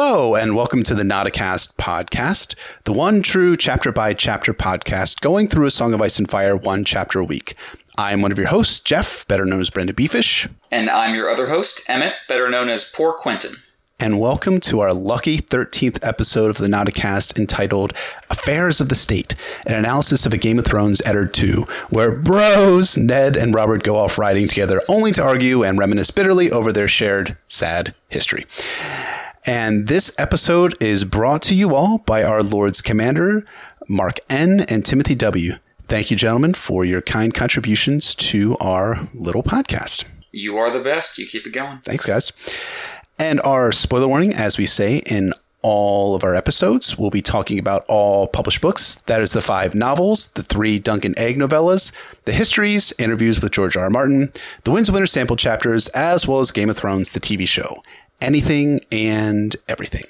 Hello, and welcome to the Nodacast podcast, the one true chapter by chapter podcast going through a Song of Ice and Fire one chapter a week. I'm one of your hosts, Jeff, better known as Brenda Beefish. And I'm your other host, Emmett, better known as Poor Quentin. And welcome to our lucky 13th episode of the Nodacast entitled Affairs of the State, an analysis of a Game of Thrones Eddard 2, where bros, Ned and Robert go off riding together only to argue and reminisce bitterly over their shared sad history. And this episode is brought to you all by our Lord's Commander, Mark N. and Timothy W. Thank you, gentlemen, for your kind contributions to our little podcast. You are the best. You keep it going. Thanks, guys. And our spoiler warning, as we say in all of our episodes, we'll be talking about all published books. That is the five novels, the three Dunk and Egg novellas, the histories, interviews with George R. R. Martin, the Winds of Winter sample chapters, as well as Game of Thrones, the TV show. Anything and everything.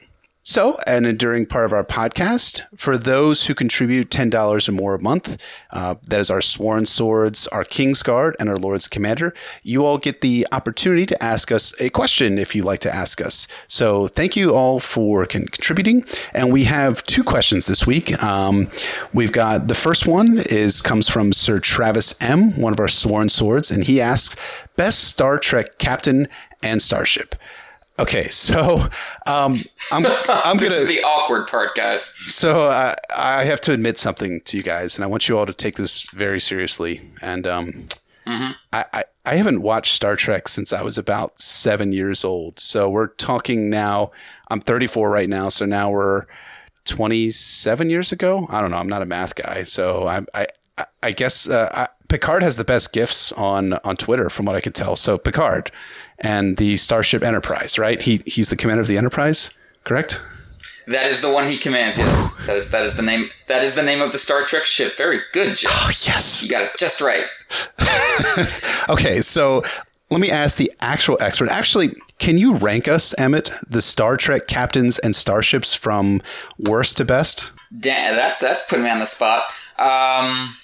So, an enduring part of our podcast, for those who contribute $10 or more a month, uh, that is our Sworn Swords, our King's Guard, and our Lord's Commander, you all get the opportunity to ask us a question if you'd like to ask us. So, thank you all for con- contributing. And we have two questions this week. Um, we've got the first one is comes from Sir Travis M., one of our Sworn Swords, and he asks, Best Star Trek captain and starship. Okay, so um, I'm I'm This gonna. is the awkward part, guys. So uh, I have to admit something to you guys, and I want you all to take this very seriously. And um, I, I I haven't watched Star Trek since I was about seven years old. So we're talking now. I'm 34 right now, so now we're 27 years ago. I don't know. I'm not a math guy, so I I I- I guess uh, I, Picard has the best gifts on on Twitter, from what I could tell. So Picard and the Starship Enterprise, right? He he's the commander of the Enterprise, correct? That is the one he commands. Yes, that is that is the name. That is the name of the Star Trek ship. Very good, Jeff. Oh yes. You got it just right. Okay, so let me ask the actual expert. Actually, can you rank us, Emmett, the Star Trek captains and starships from worst to best? Damn, that's that's putting me on the spot. Um,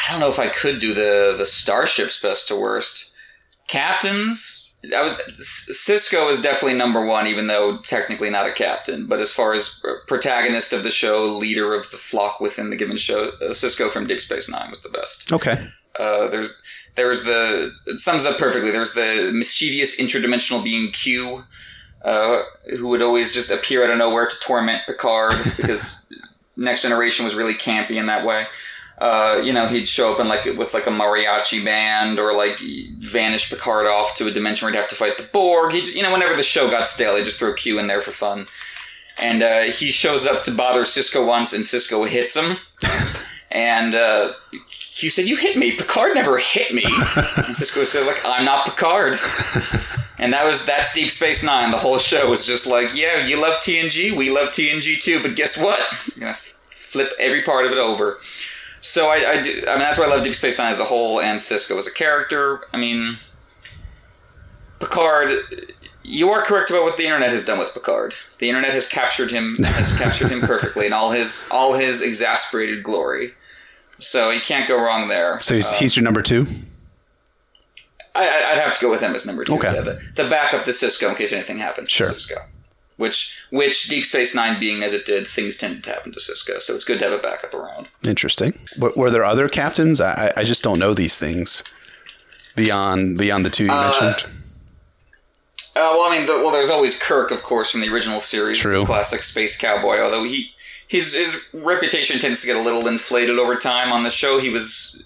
I don't know if I could do the the starships best to worst. Captains. I was Sisko is definitely number one, even though technically not a captain. But as far as protagonist of the show, leader of the flock within the given show, uh, Sisko from Deep Space Nine was the best. Okay. Uh, there's there's the it sums up perfectly. There's the mischievous interdimensional being Q, uh, who would always just appear out of nowhere to torment Picard because Next Generation was really campy in that way. Uh, you know, he'd show up in like with like a mariachi band or like vanish Picard off to a dimension where he'd have to fight the Borg. He, you know, whenever the show got stale, they just throw Q in there for fun. And uh, he shows up to bother Sisko once, and Sisko hits him. and uh, Q said, "You hit me. Picard never hit me." and Sisko said, "Like I'm not Picard." and that was that's Deep Space Nine. The whole show was just like, "Yeah, you love TNG. We love TNG too. But guess what? Flip every part of it over." So I, I, do, I mean, that's why I love Deep Space Nine as a whole, and Sisko as a character. I mean, Picard. You are correct about what the internet has done with Picard. The internet has captured him, has captured him perfectly in all his all his exasperated glory. So you can't go wrong there. So he's, he's um, your number two? I, I'd have to go with him as number two. Okay. Yeah, the, the backup to Sisko in case anything happens Sure. to Sisko. Which, which Deep Space Nine being as it did, things tended to happen to Sisko. So it's good to have a backup around. Interesting. Were, were there other captains? I, I- just don't know these things beyond beyond the two you mentioned. Uh, well, I mean, the, well, there's always Kirk, of course, from the original series, True. the classic space cowboy. Although he, his his reputation tends to get a little inflated over time. On the show, he was,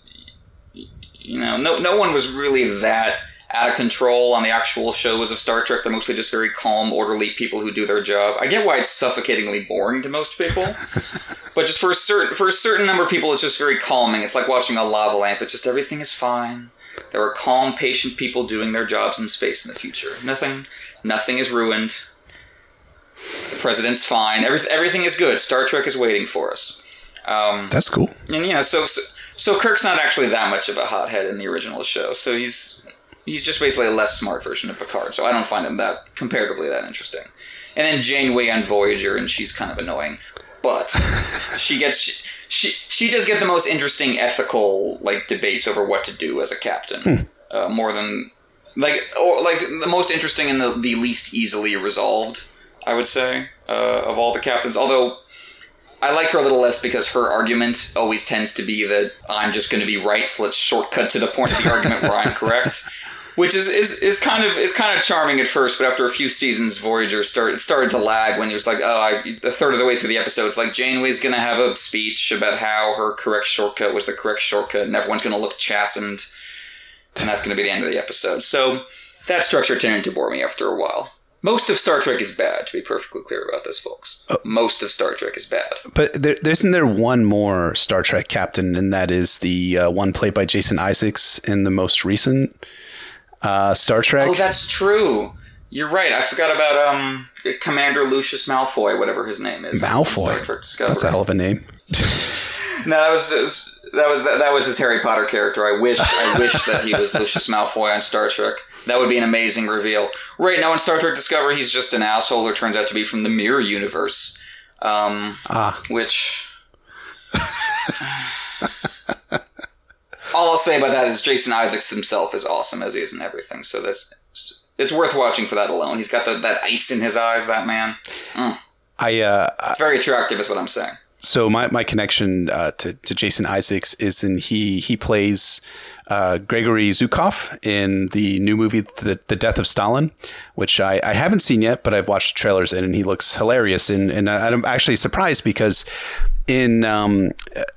you know, no no one was really that out of control on the actual shows of Star Trek. They're mostly just very calm, orderly people who do their job. I get why it's suffocatingly boring to most people, but just for a certain for a certain number of people, it's just very calming. It's like watching a lava lamp. It's just everything is fine. There are calm, patient people doing their jobs in space in the future. Nothing, nothing is ruined. The president's fine. Every, everything is good. Star Trek is waiting for us. Um, That's cool. and you know, so, so so Kirk's not actually that much of a hothead in the original show. So he's he's just basically a less smart version of Picard. So I don't find him that comparatively that interesting. And then Janeway on Voyager, and she's kind of annoying, but she gets she she does get the most interesting ethical like debates over what to do as a captain, uh, more than like or like the most interesting and the, the least easily resolved. I would say, uh, of all the captains. Although I like her a little less because her argument always tends to be that I'm just going to be right, so let's shortcut to the point of the argument where I'm correct. Which is, is, is kind of is kind of charming at first, but after a few seasons, Voyager started started to lag when he was like, oh, I, a third of the way through the episode, it's like Janeway's gonna have a speech about how her correct shortcut was the correct shortcut, and everyone's gonna look chastened, and that's gonna be the end of the episode. So that structure tended to bore me after a while. Most of Star Trek is bad, to be perfectly clear about this, folks. Most of Star Trek is bad. But there, isn't there one more Star Trek captain, and that is the uh, one played by Jason Isaacs in the most recent uh, Star Trek. Oh, that's true. You're right. I forgot about um Commander Lucius Malfoy, whatever his name is. Malfoy. Star Trek Discovery. That's a hell of a name. No, that was, was that was that, that was his Harry Potter character. I wish I wish that he was Lucius Malfoy on Star Trek. That would be an amazing reveal. Right now in Star Trek Discovery, he's just an asshole who turns out to be from the Mirror Universe. Um, Ah. which all I'll say about that is Jason Isaacs himself is awesome as he is in everything. So this it's worth watching for that alone. He's got the, that ice in his eyes. That man, I uh, it's very attractive. Is what I'm saying. so my, my connection uh, to, to Jason Isaacs is in he he plays uh, Gregory Zhukov in the new movie the, the Death of Stalin, which I, I haven't seen yet, but I've watched trailers in, and he looks hilarious. And and I'm actually surprised because in um,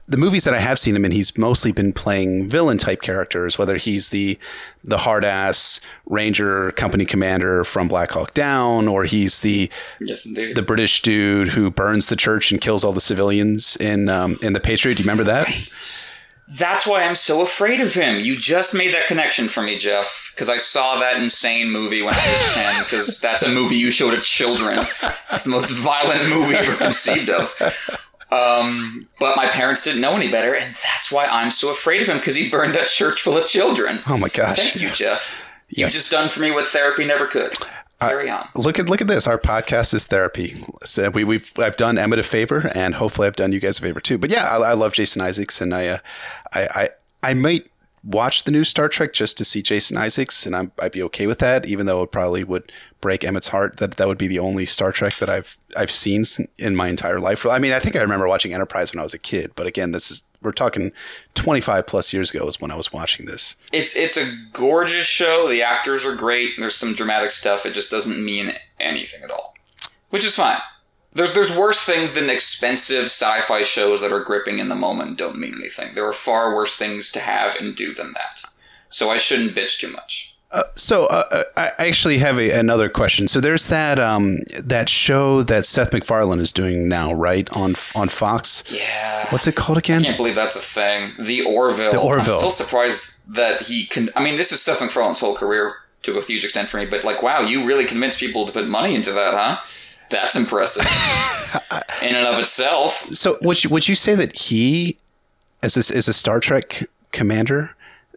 the movies that I have seen him in, he's mostly been playing villain type characters, whether he's the the hard ass ranger company commander from Black Hawk Down, or he's the Yes, the British dude who burns the church and kills all the civilians in um, in the Patriot. Do you remember that? That's why I'm so afraid of him. You just made that connection for me, Jeff, because I saw that insane movie when I was 10, because that's a movie you show to children. It's the most violent movie ever conceived of. Um, but my parents didn't know any better, and that's why I'm so afraid of him, because he burned that church full of children. Oh my gosh! Thank you, Jeff. Yes. You've just done for me what therapy never could. Carry on. Look at look at this. Our podcast is therapy. So we, we've I've done Emmett a favor, and hopefully I've done you guys a favor too. But yeah, I, I love Jason Isaacs, and I, uh, I I I might watch the new Star Trek just to see Jason Isaacs, and I'm, I'd be okay with that, even though it probably would break Emmett's heart that that would be the only Star Trek that I've I've seen in my entire life. I mean, I think I remember watching Enterprise when I was a kid, but again, this is we're talking 25 plus years ago is when I was watching this. It's it's a gorgeous show. The actors are great. There's some dramatic stuff. It just doesn't mean anything at all, which is fine. There's there's worse things than expensive sci-fi shows that are gripping in the moment and don't mean anything. There are far worse things to have and do than that. So I shouldn't bitch too much. So uh, I actually have a, another question. So there's that um, that show that Seth MacFarlane is doing now, right on on Fox. Yeah. What's it called again? I can't believe that's a thing. The Orville. The Orville. I'm still surprised that he can. I mean, this is Seth MacFarlane's whole career to a huge extent for me, but like, wow, you really convinced people to put money into that, huh? That's impressive in and of itself. So would you, would you say that he is this is a Star Trek commander?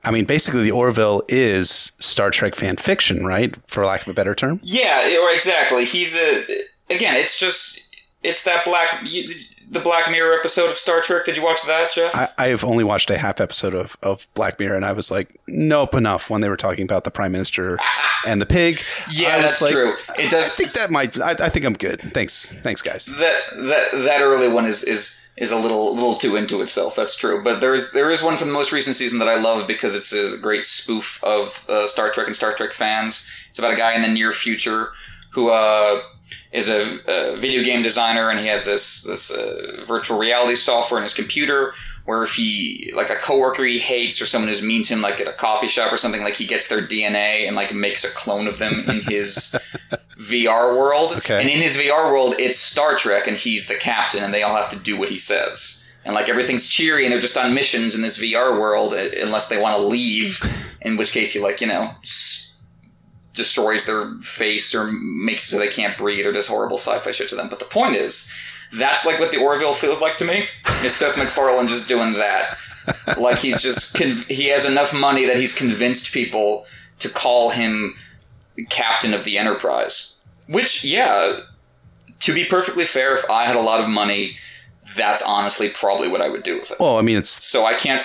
I mean, basically, the Orville is Star Trek fan fiction, right? For lack of a better term. Yeah, or exactly. He's a again. It's just it's that black you- the Black Mirror episode of Star Trek. Did you watch that, Jeff? I, have only watched a half episode of, of Black Mirror, and I was like, nope, enough. When they were talking about the Prime Minister and the pig, Yeah, that's like, true. It does- I think that might. I, I think I'm good. Thanks, thanks, guys. that that that early one is is is a little little too into itself. That's true. But there is there is one from the most recent season that I love because it's a great spoof of uh, Star Trek and Star Trek fans. It's about a guy in the near future who uh, is a, a video game designer and he has this this uh, virtual reality software in his computer where if he like a coworker he hates or someone who's mean to him like at a coffee shop or something like he gets their DNA and like makes a clone of them in his VR world. Okay. And in his VR world, it's Star Trek, and he's the captain, and they all have to do what he says. And like everything's cheery, and they're just on missions in this VR world, uh, unless they want to leave. In which case, he like you know destroys their face or makes it so they can't breathe or does horrible sci-fi shit to them. But the point is, that's like what the Orville feels like to me. Is Seth MacFarlane just doing that? Like he's just con- he has enough money that he's convinced people to call him captain of the Enterprise. Which, yeah, to be perfectly fair, if I had a lot of money, that's honestly probably what I would do with it. Well, I mean, it's So I can't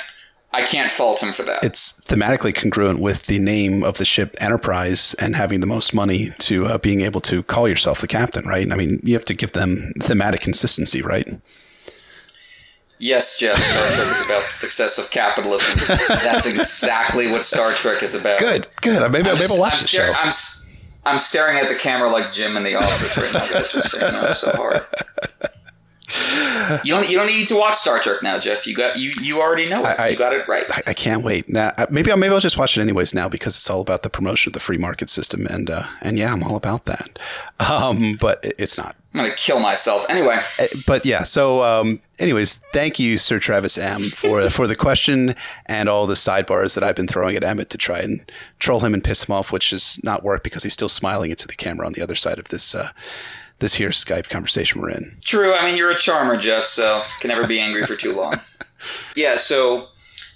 I can't fault him for that. It's thematically congruent with the name of the ship Enterprise and having the most money to uh, being able to call yourself the captain, right? I mean, you have to give them thematic consistency, right? Yes, Jeff. Star Trek is about the success of capitalism. That's exactly what Star Trek is about. Good, good. Maybe, I'm maybe I'll watch I'm the stare- show. I'm, I'm staring at the camera like Jim in the office right now. Guys, just saying, no, so hard. You don't. You don't need to watch Star Trek now, Jeff. You got. You. You already know it. I- you got it right. I, I can't wait. Now, uh, maybe I'll maybe I'll just watch it anyways now because it's all about the promotion of the free market system, and uh, and yeah, I'm all about that. Um, but it's not. I'm gonna kill myself. Anyway, But yeah. So, um, anyways, thank you, Sir Travis M, for for the question and all the sidebars that I've been throwing at Emmett to try and troll him and piss him off, which has not worked because he's still smiling into the camera on the other side of this uh, this here Skype conversation we're in. True. I mean, you're a charmer, Jeff, so can never be angry for too long. Yeah, so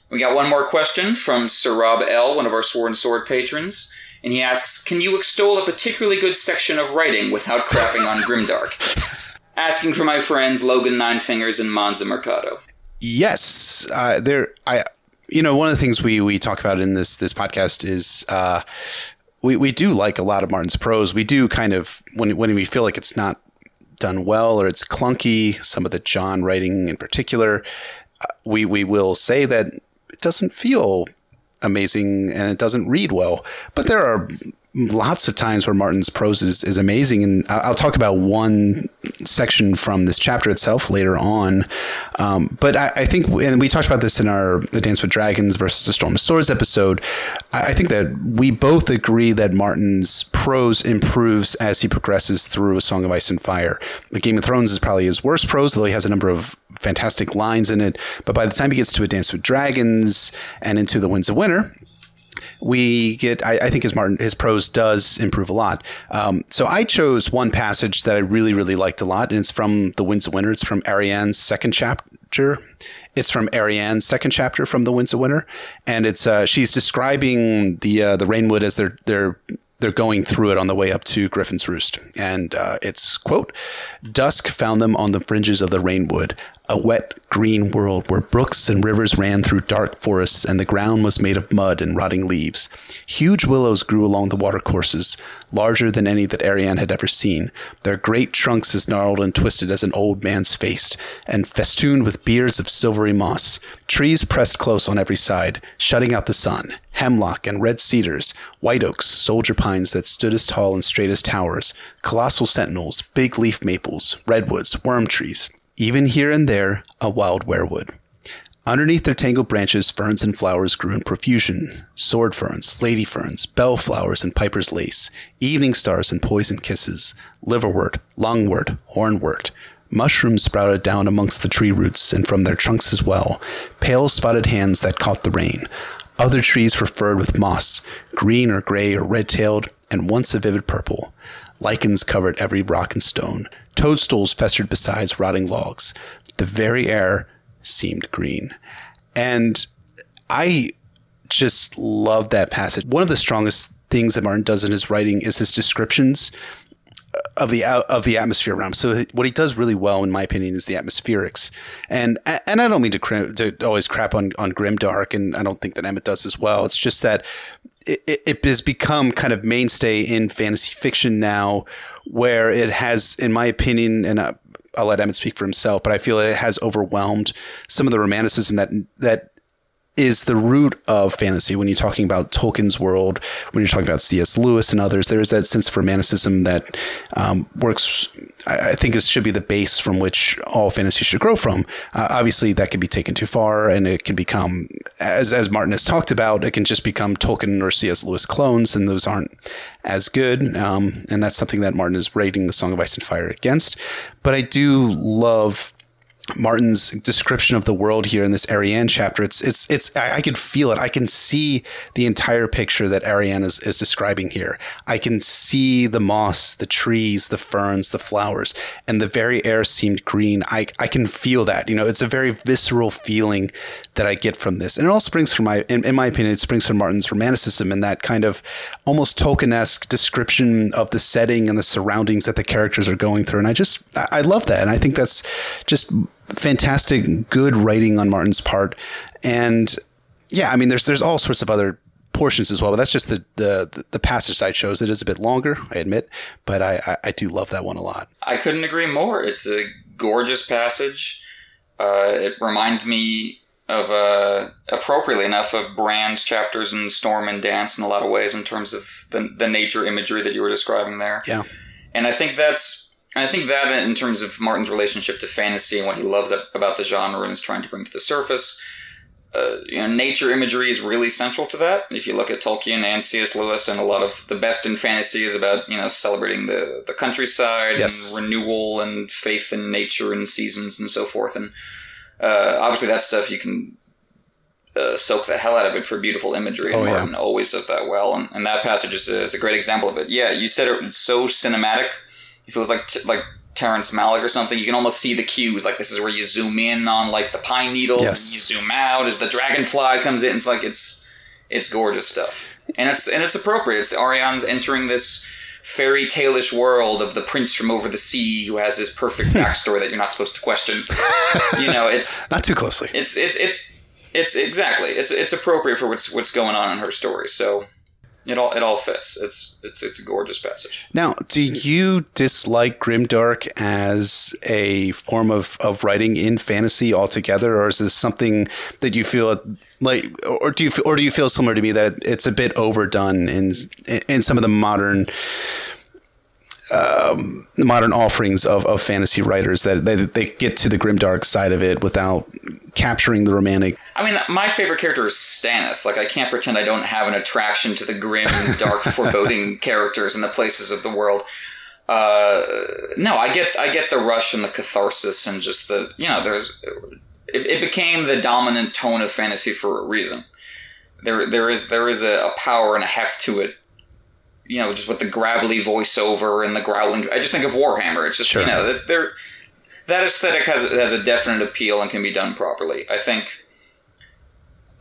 we got one more question from Sir Rob L., one of our Sword and Sword patrons. And he asks, Can you extol a particularly good section of writing without crapping on Grimdark? Asking for my friends Logen Nine Fingers and Monza Murcatto. Yes, uh, there. I, you know, one of the things we we talk about in this this podcast is uh, we we do like a lot of Martin's prose. We do kind of when when we feel like it's not done well or it's clunky. Some of the John writing in particular, uh, we we will say that it doesn't feel amazing and it doesn't read well. But there are lots of times where Martin's prose is, is amazing. And I'll talk about one section from this chapter itself later on. Um, but I, I think, and we talked about this in our The Dance with Dragons versus the Storm of Swords episode. I, I think that we both agree that Martin's prose improves as he progresses through A Song of Ice and Fire. The Game of Thrones is probably his worst prose, though he has a number of fantastic lines in it. But by the time he gets to A Dance with Dragons and into The Winds of Winter, we get I, I think his Martin his prose does improve a lot. Um, so I chose one passage that I really really liked a lot, and it's from The Winds of Winter. It's from Arianne's second chapter. It's from Arianne's second chapter from The Winds of Winter, and it's uh, she's describing the uh, the Rainwood as they're they're they're going through it on the way up to Griffin's Roost. And uh, it's, quote, Dusk found them on the fringes of the Rainwood, a wet, green world where brooks and rivers ran through dark forests and the ground was made of mud and rotting leaves. Huge willows grew along the watercourses, larger than any that Arianne had ever seen, their great trunks as gnarled and twisted as an old man's face, and festooned with beards of silvery moss. Trees pressed close on every side, shutting out the sun hemlock and red cedars, white oaks, soldier pines that stood as tall and straight as towers, colossal sentinels, big leaf maples, redwoods, worm trees, even here and there a wild weirwood. Underneath their tangled branches, ferns and flowers grew in profusion sword ferns, lady ferns, bell flowers and piper's lace, evening stars and poison kisses, liverwort, lungwort, hornwort. Mushrooms sprouted down amongst the tree roots and from their trunks as well, pale spotted hands that caught the rain. Other trees were furred with moss, green or gray or red tailed, and once a vivid purple. Lichens covered every rock and stone. Toadstools festered beside rotting logs. The very air seemed green. And I just love that passage. One of the strongest things that Martin does in his writing is his descriptions of the of the atmosphere around. So what he does really well, in my opinion, is the atmospherics. And and I don't mean to, cra- to always crap on on Grimdark, and I don't think that Emmett does as well. It's just that it, it, it has become kind of mainstay in fantasy fiction now, where it has, in my opinion, and. I'll let Emmett speak for himself, but I feel it has overwhelmed some of the romanticism that that is the root of fantasy when you're talking about Tolkien's world, when you're talking about C.S. Lewis and others. There is that sense of romanticism that um, works. I think it should be the base from which all fantasy should grow from. Uh, obviously, that can be taken too far, and it can become, as as Martin has talked about, it can just become Tolkien or C.S. Lewis clones, and those aren't as good. Um, and that's something that Martin is rating the Song of Ice and Fire against. But I do love Martin's description of the world here in this Arianne chapter, it's it's it's I, I can feel it. I can see the entire picture that Arianne is, is describing here. I can see the moss, the trees, the ferns, the flowers, and the very air seemed green. I I can feel that. You know, it's a very visceral feeling that I get from this. And it all springs from my in, in my opinion, it springs from Martin's romanticism and that kind of almost Tolkien-esque description of the setting and the surroundings that the characters are going through. And I just I, I love that. And I think that's just fantastic, good writing on Martin's part. And yeah, I mean, there's there's all sorts of other portions as well, but that's just the the the passage side shows. It is a bit longer, I admit, but I, I, I do love that one a lot. I couldn't agree more. It's a gorgeous passage. Uh, it reminds me of uh, appropriately enough of Bran's chapters in Storm and Dance in a lot of ways in terms of the the nature imagery that you were describing there. Yeah, and I think that's I think that in terms of Martin's relationship to fantasy and what he loves about the genre and is trying to bring to the surface uh, you know, nature imagery is really central to that. If you look at Tolkien and C.S. Lewis, and a lot of the best in fantasy is about you know celebrating the the countryside yes. and renewal and faith in nature and seasons and so forth. And uh, obviously, that stuff you can uh, soak the hell out of it for beautiful imagery. And oh, Martin yeah. always does that well, and, and that passage is a, is a great example of it. Yeah, you said it, it's so cinematic. It feels like t- like Terrence Malick or something, you can almost see the cues. Like this is where you zoom in on like the pine needles, yes. and you zoom out as the dragonfly comes in. It's like it's it's gorgeous stuff, and it's and it's appropriate. It's Arianne's entering this fairy tale-ish world of the prince from over the sea who has his perfect hmm. backstory that you're not supposed to question. you know, it's not too closely. It's it's it's it's exactly it's it's appropriate for what's what's going on in her story. So it all it all fits. It's it's it's a gorgeous passage. Now, do you dislike grimdark as a form of, of writing in fantasy altogether, or is this something that you feel like, or do you or do you feel similar to me that it's a bit overdone in in some of the modern um, modern offerings of, of fantasy writers that they, they get to the grimdark side of it without capturing the romantic. I mean, my favorite character is Stannis. Like, I can't pretend I don't have an attraction to the grim, dark, foreboding characters and the places of the world. Uh, no, I get I get the rush and the catharsis and just the you know there's it, it became the dominant tone of fantasy for a reason. There there is there is a, a power and a heft to it you know, just with the gravelly voiceover and the growling. I just think of Warhammer. It's just Sure. you know that there that aesthetic has has a definite appeal and can be done properly. I think.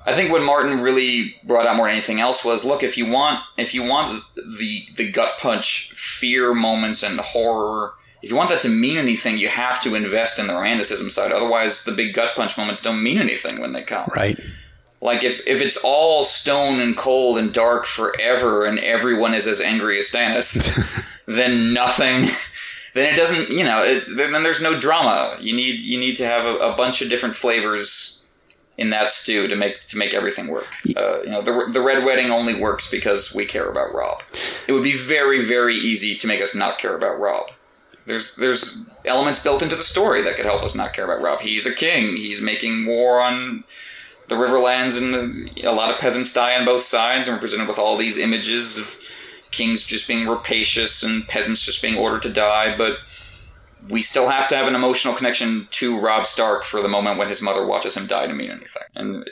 I think what Martin really brought out more than anything else was look if you want if you want the the gut punch fear moments and horror if you want that to mean anything you have to invest in the romanticism side otherwise the big gut punch moments don't mean anything when they come Right. Like if, if it's all stone and cold and dark forever and everyone is as angry as Stannis, then nothing. Then it doesn't. You know. It, then, there's no drama. You need you need to have a, a bunch of different flavors in that stew to make to make everything work. Uh, you know, the the red wedding only works because we care about Robb. It would be very very easy to make us not care about Robb. There's there's elements built into the story that could help us not care about Robb. He's a king. He's making war on the Riverlands, and a lot of peasants die on both sides, and we're presented with all these images of kings just being rapacious and peasants just being ordered to die. But we still have to have an emotional connection to Robb Stark for the moment when his mother watches him die to mean anything. And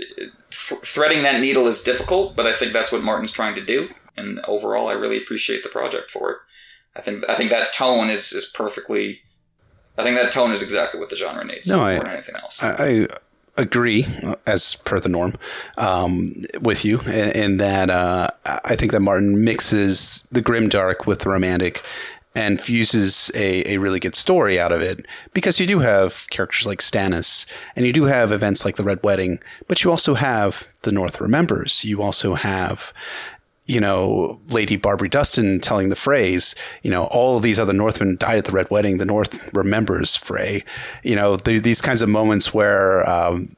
th- threading that needle is difficult, but I think that's what Martin's trying to do. And overall, I really appreciate the project for it. I think I think that tone is is perfectly. I think that tone is exactly what the genre needs No, more I- than anything else. I, I agree, as per the norm, um, with you in, in that uh, I think that Martin mixes the grim dark with the romantic and fuses a, a really good story out of it because you do have characters like Stannis and you do have events like the Red Wedding, but you also have the North Remembers. You also have you know, Lady Barbary Dustin telling the phrase, you know, all of these other Northmen died at the Red Wedding. The North remembers Frey. You know, th- these kinds of moments where um,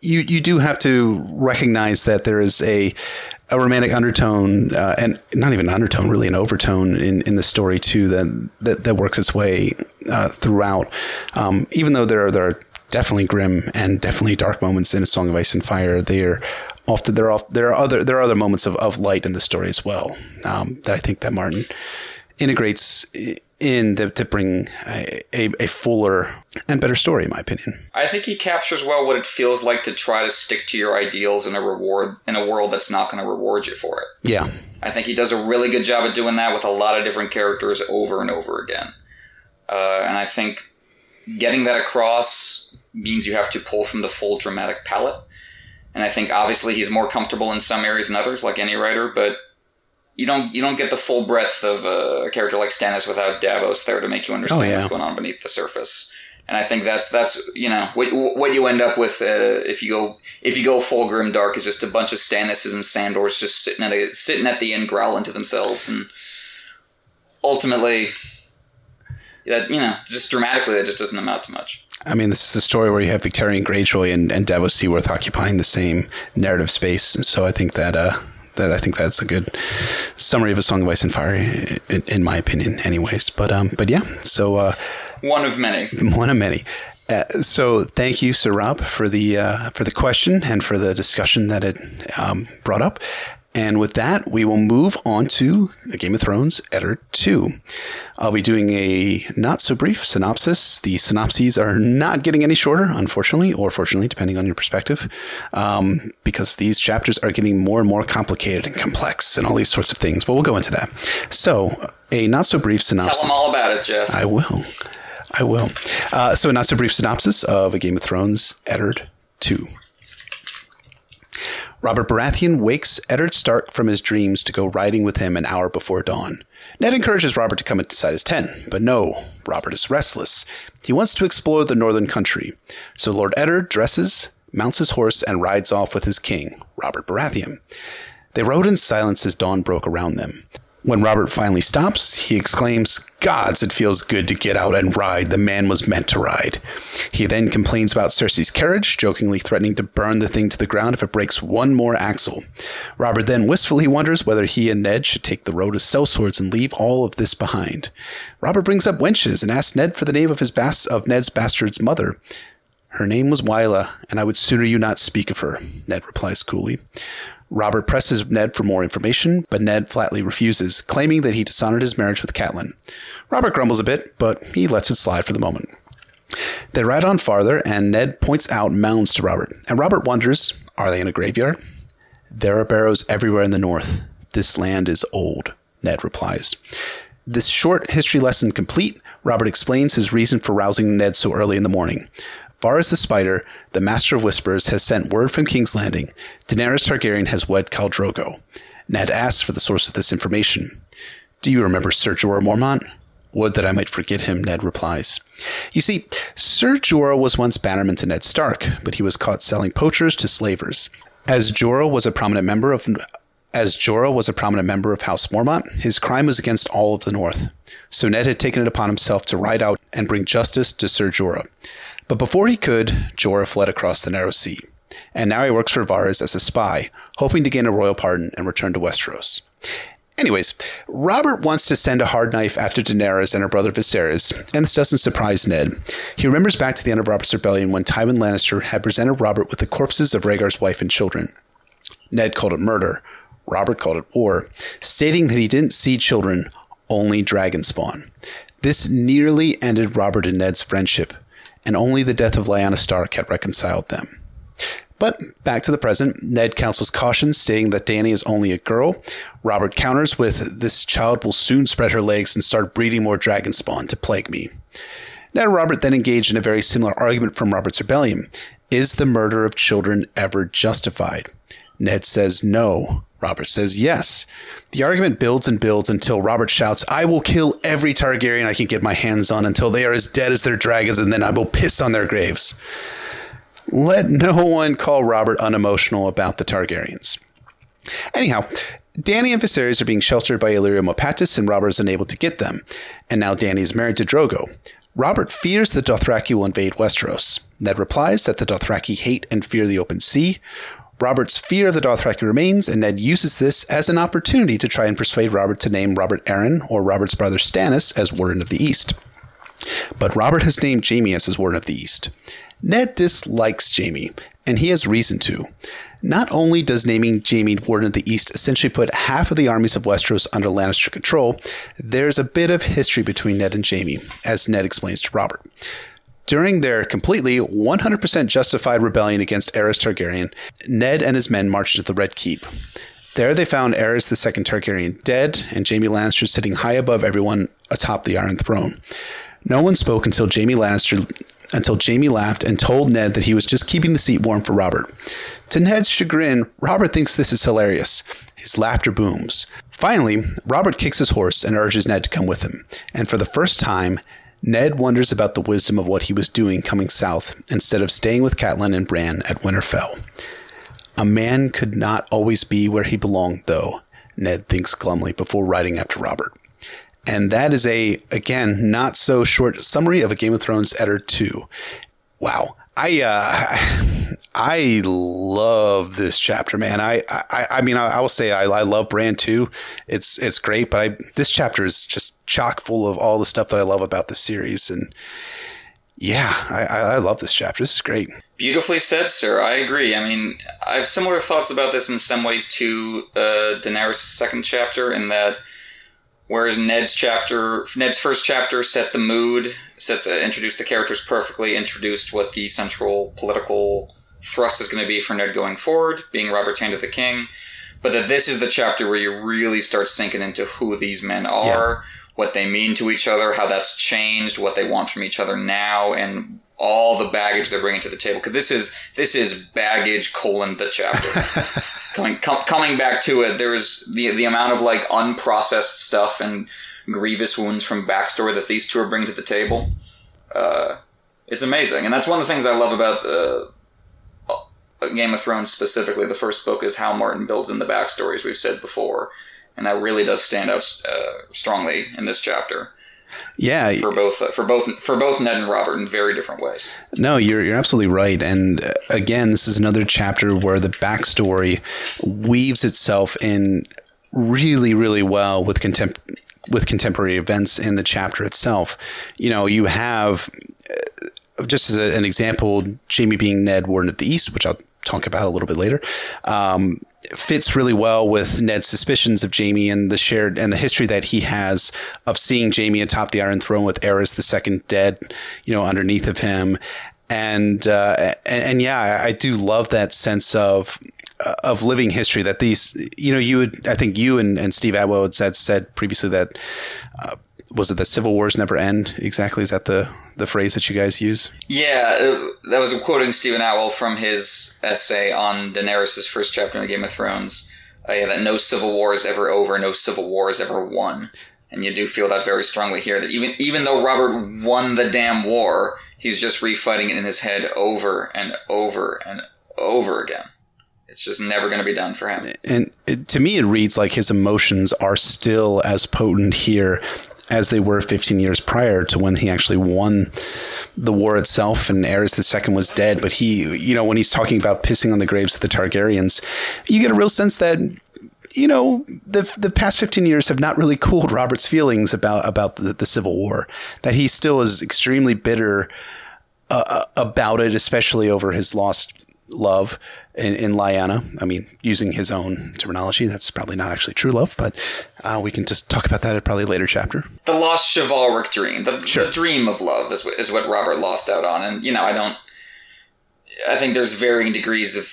you you do have to recognize that there is a a romantic undertone uh, and not even an undertone, really an overtone in, in the story too that that, that works its way uh, throughout. Um, even though there are there are definitely grim and definitely dark moments in A Song of Ice and Fire, they're often there are there are other there are other moments of, of light in the story as well um, that I think that Martin integrates in the, to bring a, a, a fuller and better story, in my opinion. I think he captures well what it feels like to try to stick to your ideals in a reward in a world that's not going to reward you for it. Yeah, I think he does a really good job at doing that with a lot of different characters over and over again. Uh, and I think getting that across means you have to pull from the full dramatic palette. And I think obviously he's more comfortable in some areas than others, like any writer, but you don't you don't get the full breadth of a character like Stannis without Davos there to make you understand Oh, yeah. what's going on beneath the surface. and I think that's that's you know what what you end up with uh, if you go if you go full grim dark is just a bunch of Stannises and Sandors just sitting at a, sitting at the end growling to themselves, and ultimately, that you know just dramatically that just doesn't amount to much. I mean, this is a story where you have Victarion Greyjoy and, and Davos Seaworth occupying the same narrative space, and so I think that uh, that I think that's a good summary of a Song of Ice and Fire, in, in my opinion, anyways. But um, but yeah, so uh, one of many, one of many. Uh, so thank you, Sir Rob, for the uh, for the question and for the discussion that it um, brought up. And with that, we will move on to the Game of Thrones Eddard 2. I'll be doing a not so brief synopsis. The synopses are not getting any shorter, unfortunately, or fortunately, depending on your perspective, um, because these chapters are getting more and more complicated and complex and all these sorts of things. But we'll go into that. So, a not so brief synopsis. Tell them all about it, Jeff. I will. I will. Uh, so, a not so brief synopsis of A Game of Thrones Eddard 2. Robert Baratheon wakes Eddard Stark from his dreams to go riding with him an hour before dawn. Ned encourages Robert to come inside his tent, but no, Robert is restless. He wants to explore the northern country. So Lord Eddard dresses, mounts his horse, and rides off with his king, Robert Baratheon. They rode in silence as dawn broke around them. When Robert finally stops, he exclaims, Gods, it feels good to get out and ride. The man was meant to ride. He then complains about Cersei's carriage, jokingly threatening to burn the thing to the ground if it breaks one more axle. Robert then wistfully wonders whether he and Ned should take the road to sellswords and leave all of this behind. Robert brings up wenches and asks Ned for the name of his bas- of Ned's bastard's mother. Her name was Wylla, and I would sooner you not speak of her, Ned replies coolly. Robert presses Ned for more information, but Ned flatly refuses, claiming that he dishonored his marriage with Catelyn. Robert grumbles a bit, but he lets it slide for the moment. They ride on farther, and Ned points out mounds to Robert. And Robert wonders are they in a graveyard? There are barrows everywhere in the north. This land is old, Ned replies. This short history lesson complete, Robert explains his reason for rousing Ned so early in the morning. Varys the Spider, the Master of Whispers, has sent word from King's Landing. Daenerys Targaryen has wed Khal Drogo. Ned asks for the source of this information. Do you remember Sir Jorah Mormont? Would that I might forget him, Ned replies. You see, Sir Jorah was once bannerman to Ned Stark, but he was caught selling poachers to slavers. As Jorah was a prominent member of as Jorah was a prominent member of House Mormont, his crime was against all of the North. So Ned had taken it upon himself to ride out and bring justice to Sir Jorah. But before he could, Jorah fled across the narrow sea. And now he works for Varys as a spy, hoping to gain a royal pardon and return to Westeros. Anyways, Robert wants to send a hard knife after Daenerys and her brother Viserys, and this doesn't surprise Ned. He remembers back to the end of Robert's rebellion when Tywin Lannister had presented Robert with the corpses of Rhaegar's wife and children. Ned called it murder. Robert called it war, stating that he didn't see children, only dragon spawn. This nearly ended Robert and Ned's friendship, and only the death of Lyanna Stark had reconciled them. But back to the present, Ned counsels caution, stating that Dany is only a girl. Robert counters with, This child will soon spread her legs and start breeding more dragon spawn to plague me. Ned and Robert then engage in a very similar argument from Robert's Rebellion. Is the murder of children ever justified? Ned says no. Robert says yes. The argument builds and builds until Robert shouts, I will kill every Targaryen I can get my hands on until they are as dead as their dragons, and then I will piss on their graves. Let no one call Robert unemotional about the Targaryens. Anyhow, Dany and Viserys are being sheltered by Illyrio Mopatis, and Robert is unable to get them. And now Dany is married to Drogo. Robert fears the Dothraki will invade Westeros. Ned replies that the Dothraki hate and fear the open sea. Robert's fear of the Dothraki remains, and Ned uses this as an opportunity to try and persuade Robert to name Robert Arryn or Robert's brother Stannis as Warden of the East. But Robert has named Jaime as his Warden of the East. Ned dislikes Jaime, and he has reason to. Not only does naming Jaime Warden of the East essentially put half of the armies of Westeros under Lannister control, there's a bit of history between Ned and Jaime, as Ned explains to Robert. During their completely 100% justified rebellion against Aerys Targaryen, Ned and his men marched to the Red Keep. There they found Aerys II Targaryen dead and Jaime Lannister sitting high above everyone atop the Iron Throne. No one spoke until Jaime Lannister until Jaime laughed and told Ned that he was just keeping the seat warm for Robert. To Ned's chagrin, Robert thinks this is hilarious. His laughter booms. Finally, Robert kicks his horse and urges Ned to come with him. And for the first time, Ned wonders about the wisdom of what he was doing coming south instead of staying with Catelyn and Bran at Winterfell. A man could not always be where he belonged, though, Ned thinks glumly before riding after Robert. And that is a, again, not so short summary of a Game of Thrones Eddard 2. Wow. I uh, I love this chapter, man. I I, I mean, I, I will say I, I love Bran too. It's it's great, but I this chapter is just chock full of all the stuff that I love about the series, and yeah, I, I love this chapter. This is great. Beautifully said, sir. I agree. I mean, I have similar thoughts about this in some ways to uh, Daenerys' second chapter, in that whereas Ned's chapter, Ned's first chapter set the mood, set the introduced the characters perfectly, introduced what the central political thrust is going to be for Ned going forward, being Robert's hand of the king. But that this is the chapter where you really start sinking into who these men are, yeah. what they mean to each other, how that's changed, what they want from each other now, and all the baggage they're bringing to the table. Because this is this is baggage colon the chapter. coming com- coming back to it, there's the the amount of like unprocessed stuff and grievous wounds from backstory that these two are bringing to the table. Uh, it's amazing, and that's one of the things I love about uh, Game of Thrones specifically, the first book is how Martin builds in the backstories we've said before, and that really does stand out uh, strongly in this chapter. Yeah, for both uh, for both for both Ned and Robert in very different ways. No, you're you're absolutely right. And uh, again, this is another chapter where the backstory weaves itself in really, really well with contempt with contemporary events in the chapter itself. You know, you have just as a, an example, Jaime being Ned Warden of the East, which I'll talk about a little bit later, um, fits really well with Ned's suspicions of Jaime and the shared and the history that he has of seeing Jaime atop the Iron Throne with Aerys the Second dead, you know, underneath of him. And, uh, and, and yeah, I do love that sense of uh, of living history that these you know you would I think you and, and Steve Attewell had said, said previously that uh, was it the civil wars never end? Exactly. Is that the the phrase that you guys use? Yeah uh, that was quoting stephen attewell from his essay on daenerys' first chapter in game of thrones. Uh, yeah, that no civil war is ever over no civil war is ever won. And you do feel that very strongly here that even even though robert won the damn war he's just refighting it in his head over and over and over again it's just never going to be done for him. And it, to me, it reads like his emotions are still as potent here as they were 15 years prior to when he actually won the war itself and Aerys II was dead. But he, you know, when he's talking about pissing on the graves of the Targaryens, you get a real sense that you know the the past 15 years have not really cooled Robert's feelings about about the, the Civil War. That he still is extremely bitter uh, uh about it, especially over his lost love in, in Lyanna. I mean, using his own terminology, that's probably not actually true love, but uh, we can just talk about that at probably a later chapter. The lost chivalric dream, the, sure. the dream of love, is what, is what Robert lost out on. And, you know, I don't, I think there's varying degrees of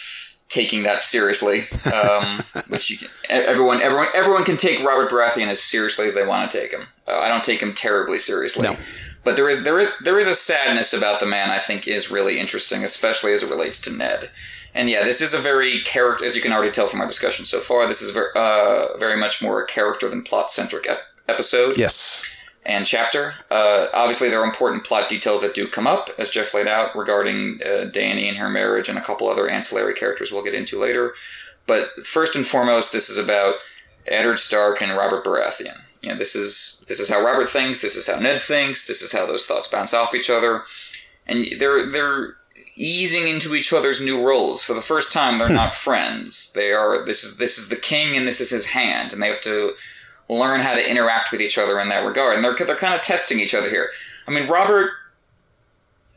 taking that seriously, um, which you can, everyone, everyone, everyone can take Robert Baratheon as seriously as they want to take him. Uh, I don't take him terribly seriously. No. But there is there is there is a sadness about the man I think is really interesting, especially as it relates to Ned. And yeah, this is a very character, as you can already tell from our discussion so far. This is very, uh, very much more a character than plot centric ep- episode. Yes. And chapter. Uh, obviously, there are important plot details that do come up, as Jeff laid out, regarding uh, Dany and her marriage and a couple other ancillary characters we'll get into later. But first and foremost, this is about Eddard Stark and Robert Baratheon. You know, this is this is how Robert thinks. This is how Ned thinks. This is how those thoughts bounce off each other, and they're they're easing into each other's new roles. For the first time, they're hmm. not friends. They are. This is this is the king, and this is his hand, and they have to learn how to interact with each other in that regard. And they're they're kind of testing each other here. I mean, Robert.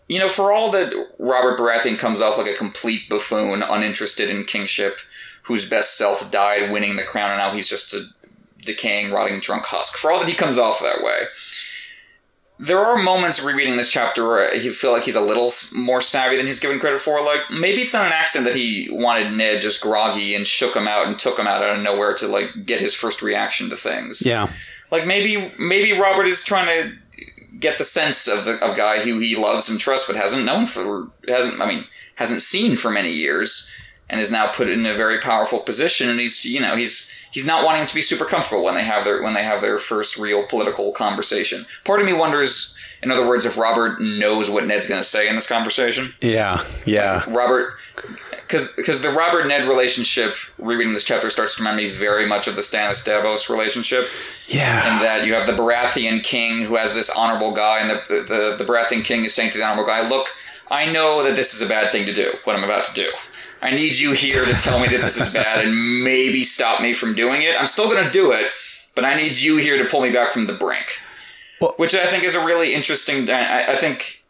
You know, for all that Robert Baratheon comes off like a complete buffoon, uninterested in kingship, whose best self died winning the crown, and now he's just a decaying, rotting, drunk husk. For all that he comes off that way, there are moments rereading this chapter where you feel like he's a little more savvy than he's given credit for. Like maybe it's not an accident that he wanted Ned just groggy and shook him out and took him out of nowhere to like get his first reaction to things. Yeah, like maybe maybe Robert is trying to get the sense of the of guy who he loves and trusts but hasn't known for hasn't I mean hasn't seen for many years and is now put in a very powerful position and he's you know he's he's not wanting to be super comfortable when they have their when they have their first real political conversation. Part of me wonders In other words, if Robert knows what Ned's going to say in this conversation, Yeah, yeah. Robert, because because the Robert Ned relationship, rereading this chapter starts to remind me very much of the Stannis Davos relationship. Yeah. And that you have the Baratheon king who has this honorable guy, and the the, the Baratheon king is saying to the honorable guy, "Look, I know that this is a bad thing to do. What I'm about to do." I need you here to tell me that this is bad and maybe stop me from doing it. I'm still going to do it, but I need you here to pull me back from the brink. Well- Which I think is a really interesting. I, I think,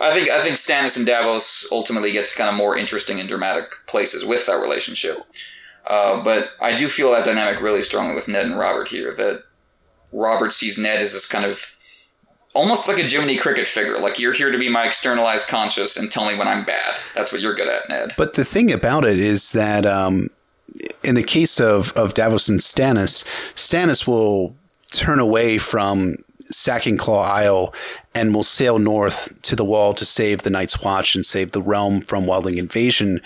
I think, I think Stannis and Davos ultimately get to kind of more interesting and dramatic places with that relationship. Uh, but I do feel that dynamic really strongly with Ned and Robert here. That Robert sees Ned as this kind of almost like a Jiminy Cricket figure. Like you're here to be my externalized conscious and tell me when I'm bad. That's what you're good at, Ned. But the thing about it is that um, in the case of, of Davos and Stannis, Stannis will turn away from sacking Claw Isle and will sail north to the wall to save the Night's Watch and save the realm from wildling invasion.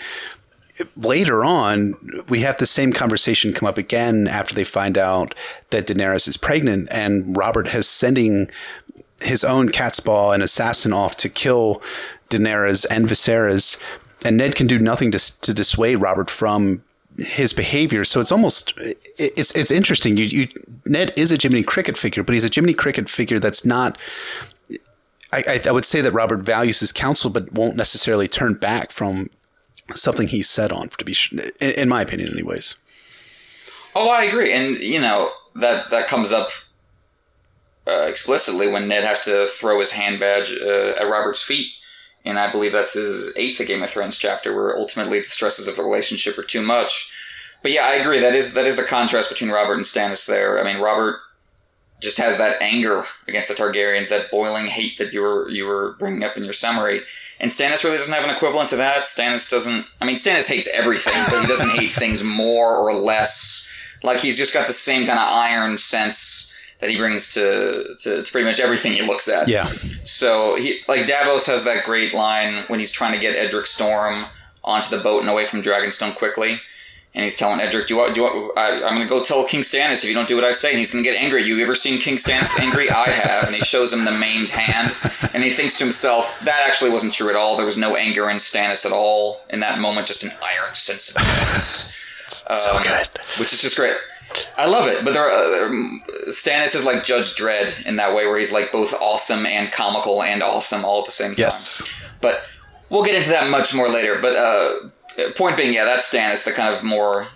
Later on, we have the same conversation come up again after they find out that Daenerys is pregnant, and Robert has sending his own catspaw and assassin off to kill Daenerys and Viserys, and Ned can do nothing to to dissuade Robert from his behavior. So it's almost it's it's interesting. You, you Ned is a Jiminy Cricket figure, but he's a Jiminy Cricket figure that's not. I, I, would say that Robert values his counsel, but won't necessarily turn back from something he's set on. To be, in my opinion, anyways. Oh, I agree, and you know that that comes up uh, explicitly when Ned has to throw his hand badge uh, at Robert's feet, and I believe that's his eighth Game of Thrones chapter, where ultimately the stresses of the relationship are too much. But yeah, I agree. That is that is a contrast between Robert and Stannis. There, I mean, Robert just has that anger against the Targaryens, that boiling hate that you were you were bringing up in your summary. And Stannis really doesn't have an equivalent to that. Stannis doesn't. I mean, Stannis hates everything, but he doesn't hate things more or less. Like he's just got the same kind of iron sense that he brings to, to, to pretty much everything he looks at. Yeah. So he like Davos has that great line when he's trying to get Edric Storm onto the boat and away from Dragonstone quickly. And he's telling Edric, "Do you want? Do you want? I, I'm going to go tell King Stannis if you don't do what I say." And he's going to get angry. You ever seen King Stannis angry? I have. And he shows him the maimed hand, and he thinks to himself, "That actually wasn't true at all. There was no anger in Stannis at all in that moment. Just an iron sense of justice." so Um, good. which is just great. I love it, but there are, uh, Stannis is like Judge Dredd in that way, where he's like both awesome and comical and awesome all at the same time. Yes. But we'll get into that much more later. But uh, point being, yeah, that's Stannis, the kind of more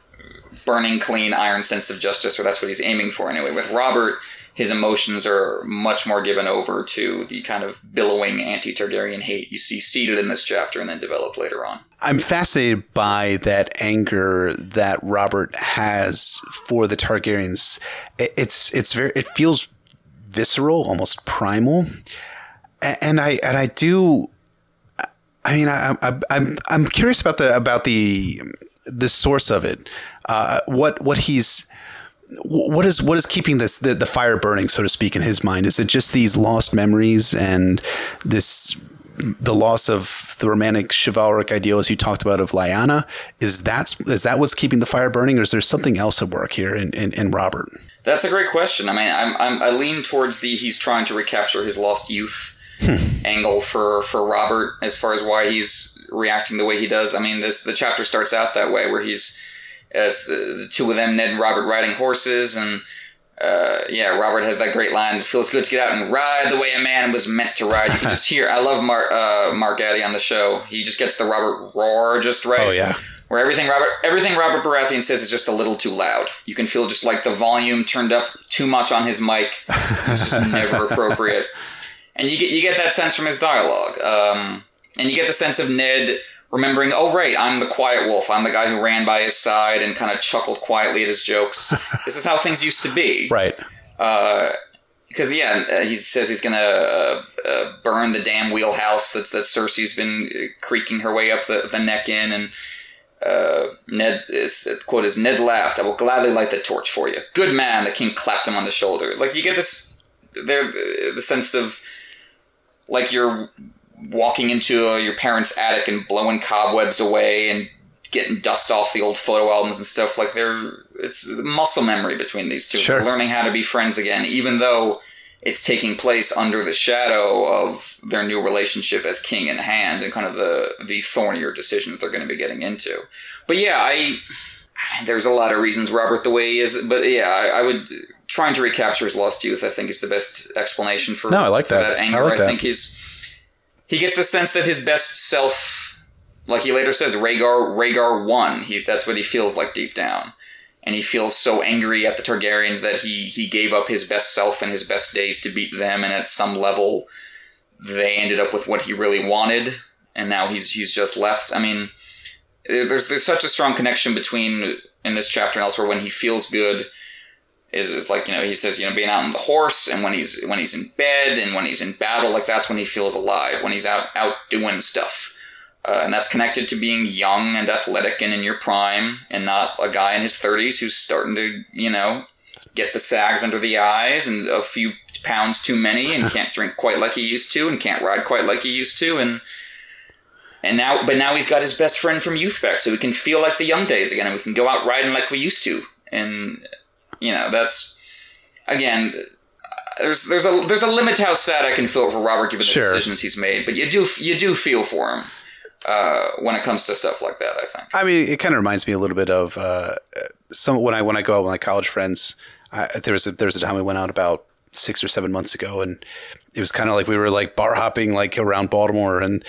burning, clean, iron sense of justice, or that's what he's aiming for anyway. With Robert, his emotions are much more given over to the kind of billowing anti-Targaryen hate you see seated in this chapter and then developed later on. I'm fascinated by that anger that Robert has for the Targaryens. It- It's it's very it feels visceral, almost primal, and I and I do. I mean, I, I, I'm I'm curious about the about the the source of it. Uh, what what he's what is what is keeping this the, the fire burning, so to speak, in his mind? Is it just these lost memories and this the loss of the romantic chivalric ideals you talked about of Lyanna? Is that is that what's keeping the fire burning, or is there something else at work here in, in, in Robert? That's a great question. I mean, I'm, I'm I lean towards the he's trying to recapture his lost youth hmm. angle for for Robert as far as why he's reacting the way he does. I mean, this the chapter starts out that way where he's it's the, the two of them, Ned and Robert, riding horses, and uh, yeah, Robert has that great line. It feels good to get out and ride the way a man was meant to ride. You can just hear. I love Mark uh, Mark Addy on the show. He just gets the Robert roar just right Oh yeah, where everything Robert everything Robert Baratheon says is just a little too loud. You can feel just like the volume turned up too much on his mic, which is never appropriate. And you get you get that sense from his dialogue, um, and you get the sense of Ned remembering, oh right, I'm the quiet wolf. I'm the guy who ran by his side and kind of chuckled quietly at his jokes. this is how things used to be right. because yeah, uh, he says he's gonna uh, uh, burn the damn wheelhouse that's that Cersei's been uh, creaking her way up the, the neck in, and uh, Ned is quote is Ned laughed. I will gladly light the torch for you. Good man. The king clapped him on the shoulder. Like you get this, there the sense of like you're walking into uh, your parents' attic and blowing cobwebs away and getting dust off the old photo albums and stuff. Like there, it's muscle memory between these two. Sure. They're learning how to be friends again, even though it's taking place under the shadow of their new relationship as king in hand and kind of the the thornier decisions they're going to be getting into. But yeah, I there's a lot of reasons Robert the way he is, but yeah, I, I would trying to recapture his lost youth. I think is the best explanation for No, I like for that. anger. I like that. think he's he gets the sense that his best self, like he later says, Rhaegar Rhaegar won. He that's what he feels like deep down, and he feels so angry at the Targaryens that he he gave up his best self and his best days to beat them, and at some level, they ended up with what he really wanted, and now he's he's just left. I mean, there's there's, there's such a strong connection between in this chapter and elsewhere when he feels good is, is like you know he says you know being out on the horse and when he's when he's in bed and when he's in battle like that's when he feels alive when he's out out doing stuff. Uh, and that's connected to being young and athletic and in your prime and not a guy in his 30s who's starting to you know get the sags under the eyes and a few pounds too many and can't drink quite like he used to and can't ride quite like he used to. And and now but now he's got his best friend from youth back so we can feel like the young days again and we can go out riding like we used to. And you know that's again there's there's a there's a limit to how sad I can feel for Robert given the Sure. decisions he's made, but you do you do feel for him uh, when it comes to stuff like that. I think. I mean, it kind of reminds me a little bit of uh, some when I when I go out with my college friends. I, there was a, there was a time we went out about six or seven months ago, and it was kind of like we were like bar hopping like around Baltimore, and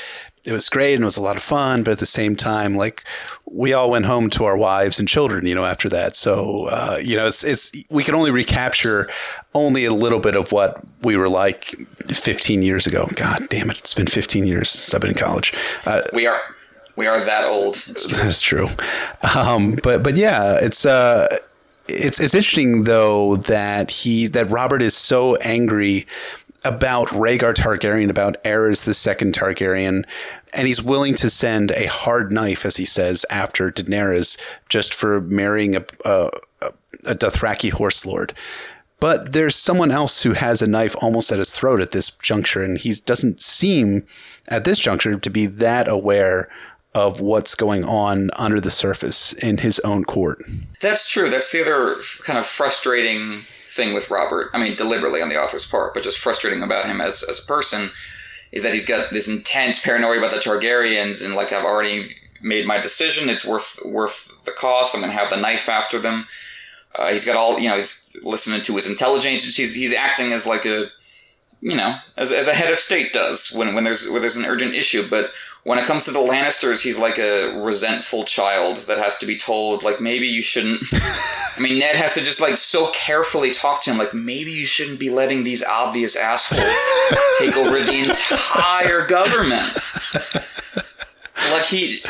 it was great and it was a lot of fun. But at the same time, like we all went home to our wives and children, you know, after that. So uh, you know, it's it's we can only recapture only a little bit of what we were like 15 years ago. God damn it, it's been 15 years since I've been in college. Uh, We are we are that old. True. that's true. Um, but but yeah, it's uh, it's it's interesting though that he that Robert is so angry about Rhaegar Targaryen, about Aerys the second Targaryen, and he's willing to send a hard knife, as he says, after Daenerys just for marrying a a, a Dothraki horse lord. But there's someone else who has a knife almost at his throat at this juncture, and he doesn't seem at this juncture to be that aware of what's going on under the surface in his own court. That's true. That's the other kind of frustrating thing with Robert. I mean, deliberately on the author's part, but just frustrating about him as as a person is that he's got this intense paranoia about the Targaryens, and like I've already made my decision. It's worth worth the cost. I'm going to have the knife after them. Uh, he's got all you know. He's listening to his intelligence. He's he's acting as like a you know as, as a head of state does when when there's when there's an urgent issue. But when it comes to the Lannisters, he's like a resentful child that has to be told like maybe you shouldn't. I mean, Ned has to just like so carefully talk to him like maybe you shouldn't be letting these obvious assholes take over the entire government. Like he,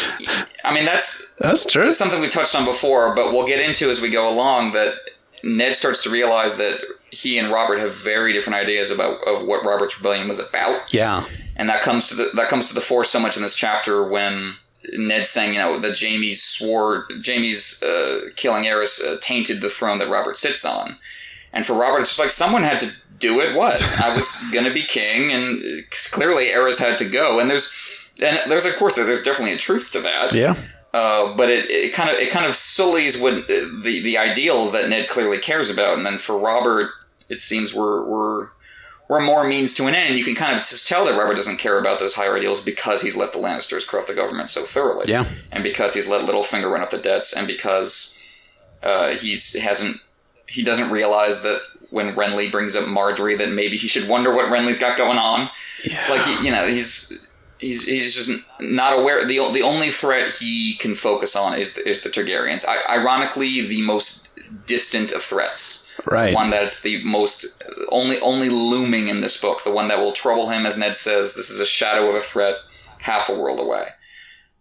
I mean that's That's true. it's something we touched on before, but we'll get into as we go along that Ned starts to realize that he and Robert have very different ideas about of what Robert's rebellion was about, Yeah. and that comes to the that comes to the fore so much in this chapter when Ned's saying, you know, that Jaime's swore Jaime's uh, killing Aerys uh, tainted the throne that Robert sits on, and for Robert, it's just like someone had to do it. What I was gonna be king, and clearly Aerys had to go, and there's. And there's of course there's definitely a truth to that. Yeah. Uh, but it, it kind of it kind of sullies what uh, the the ideals that Ned clearly cares about, and then for Robert, it seems we're we're we're more means to an end. You can kind of just tell that Robert doesn't care about those higher ideals because he's let the Lannisters corrupt the government so thoroughly, Yeah. and because he's let Littlefinger run up the debts, and because uh, he's hasn't he doesn't realize that when Renly brings up Margaery that maybe he should wonder what Renly's got going on. Yeah. Like he, you know, he's he's he's just not aware. the The only threat he can focus on is the, is the Targaryens. I, ironically, the most distant of threats. Right. The one that's the most only only looming in this book. The one that will trouble him, as Ned says. This is a shadow of a threat, half a world away.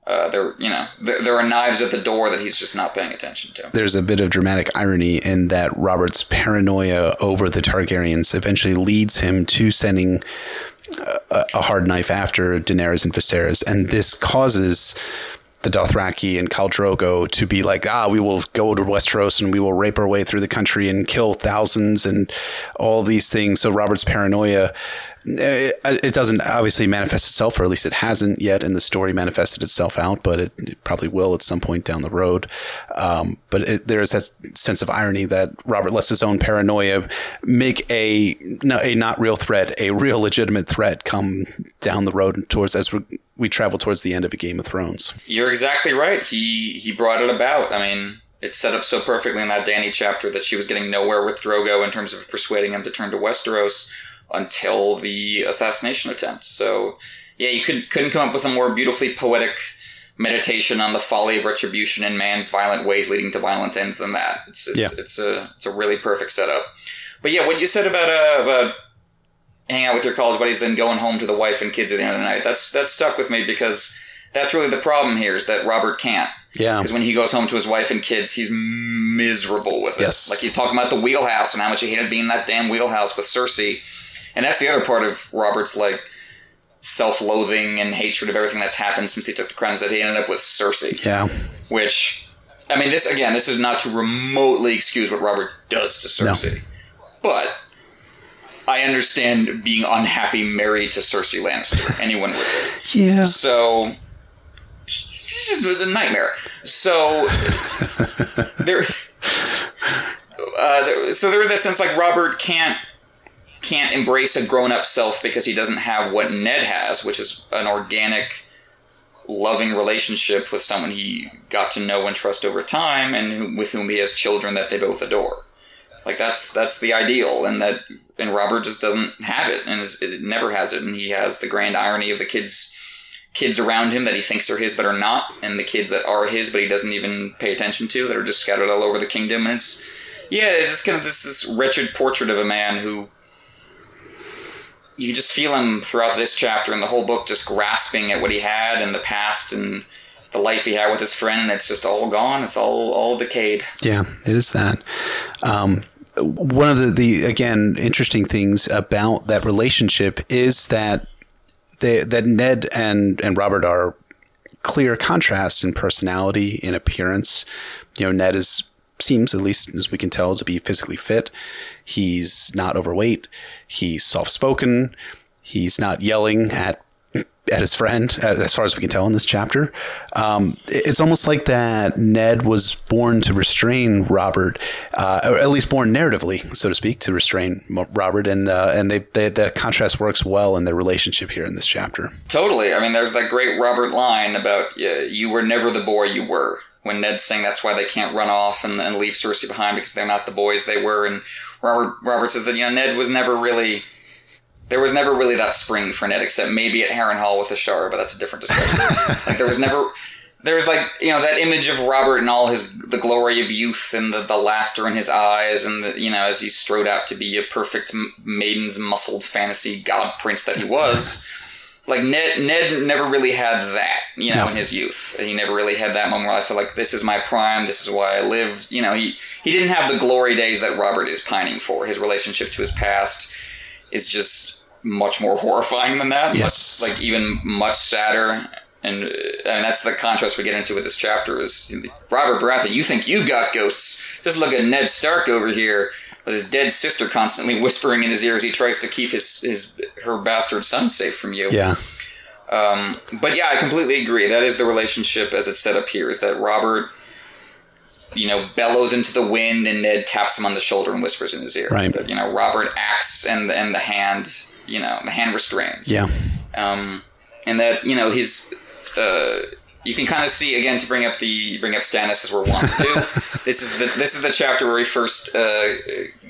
Uh, there, you know, there, there are knives at the door that he's just not paying attention to. There's a bit of dramatic irony in that Robert's paranoia over the Targaryens eventually leads him to sending a, hard knife after Daenerys and Viserys, and this causes the Dothraki and Khal Drogo to be like, ah, we will go to Westeros and we will rape our way through the country and kill thousands and all these things. So Robert's paranoia it, it, doesn't obviously manifest itself, or at least it hasn't yet in the story manifested itself out, but it, it probably will at some point down the road. Um, but it, there is that sense of irony that Robert lets his own paranoia make a a not real threat, a real legitimate threat, come down the road towards as we, we travel towards the end of a Game of Thrones. You're exactly right. He he brought it about. I mean, it's set up so perfectly in that Dany chapter that she was getting nowhere with Drogo in terms of persuading him to turn to Westeros until the assassination attempt. So, yeah, you could, couldn't come up with a more beautifully poetic meditation on the folly of retribution and man's violent ways leading to violent ends than that. It's it's, yeah. it's a it's a really perfect setup. But yeah, what you said about uh, about hanging out with your college buddies, then going home to the wife and kids at the end of the night, that's that's stuck with me because that's really the problem here is that Robert can't. Yeah. Because when he goes home to his wife and kids, he's miserable with it. Yes. Like he's talking about the wheelhouse and how much he hated being in that damn wheelhouse with Cersei and that's the other part of Robert's like self-loathing and hatred of everything that's happened since he took the crown is that he ended up with Cersei. Yeah. Which, I mean, this again, this is not to remotely excuse what Robert does to Cersei, no. but I understand being unhappy married to Cersei Lannister. Anyone would. Yeah. So she's just a nightmare. So there, uh, there, so there was that sense like Robert can't can't embrace a grown up self because he doesn't have what Ned has, which is an organic, loving relationship with someone he got to know and trust over time, and who, with whom he has children that they both adore. Like that's that's the ideal, and that and Robert just doesn't have it, and is, it never has it, and he has the grand irony of the kids kids around him that he thinks are his but are not, and the kids that are his but he doesn't even pay attention to that are just scattered all over the kingdom, and it's yeah, it's just kind of this, this wretched portrait of a man who you just feel him throughout this chapter and the whole book just grasping at what he had in the past and the life he had with his friend and it's just all gone. It's all all decayed. Yeah it is that. Um, one of the, the again interesting things about that relationship is that they, that Ned and and Robert are clear contrasts in personality in appearance. You know Ned is seems at least as we can tell to be physically fit He's not overweight. He's soft spoken. He's not yelling at at his friend, as far as we can tell in this chapter. Um, it's almost like that Ned was born to restrain Robert, uh, or at least born narratively, so to speak, to restrain Robert, and uh, and they, they, the contrast works well in their relationship here in this chapter. Totally. I mean, there's that great Robert line about "You were never the boy you were." When Ned's saying that's why they can't run off and, and leave Cersei behind because they're not the boys they were, and Robert Robert says that you know Ned was never really there was never really that spring for Ned except maybe at Harrenhal with Ashara, but that's a different discussion. like there was never there was like you know that image of Robert and all his the glory of youth and the, the laughter in his eyes and the, you know as he strode out to be a perfect maiden's muscled fantasy god prince that he was like Ned Ned never really had that, you know, no. in his youth. He never really had that moment where I feel like this is my prime, this is why I live. You know, he he didn't have the glory days that Robert is pining for. His relationship to his past is just much more horrifying than that. Yes, like, like even much sadder. And uh, I mean, that's the contrast we get into with this chapter is Robert Baratheon. You think you've got ghosts? Just look at Ned Stark over here with his dead sister constantly whispering in his ear as he tries to keep his, his her bastard son safe from you. Yeah. Um, but yeah, I completely agree. That is the relationship as it's set up here. Is that Robert, you know, bellows into the wind and Ned taps him on the shoulder and whispers in his ear. Right. But, you know, Robert acts and and the hand, you know, the hand restrains. Yeah. Um, and that you know his. Uh, you can kind of see again to bring up the bring up Stannis as we're wont to do. this is the this is the chapter where we first uh,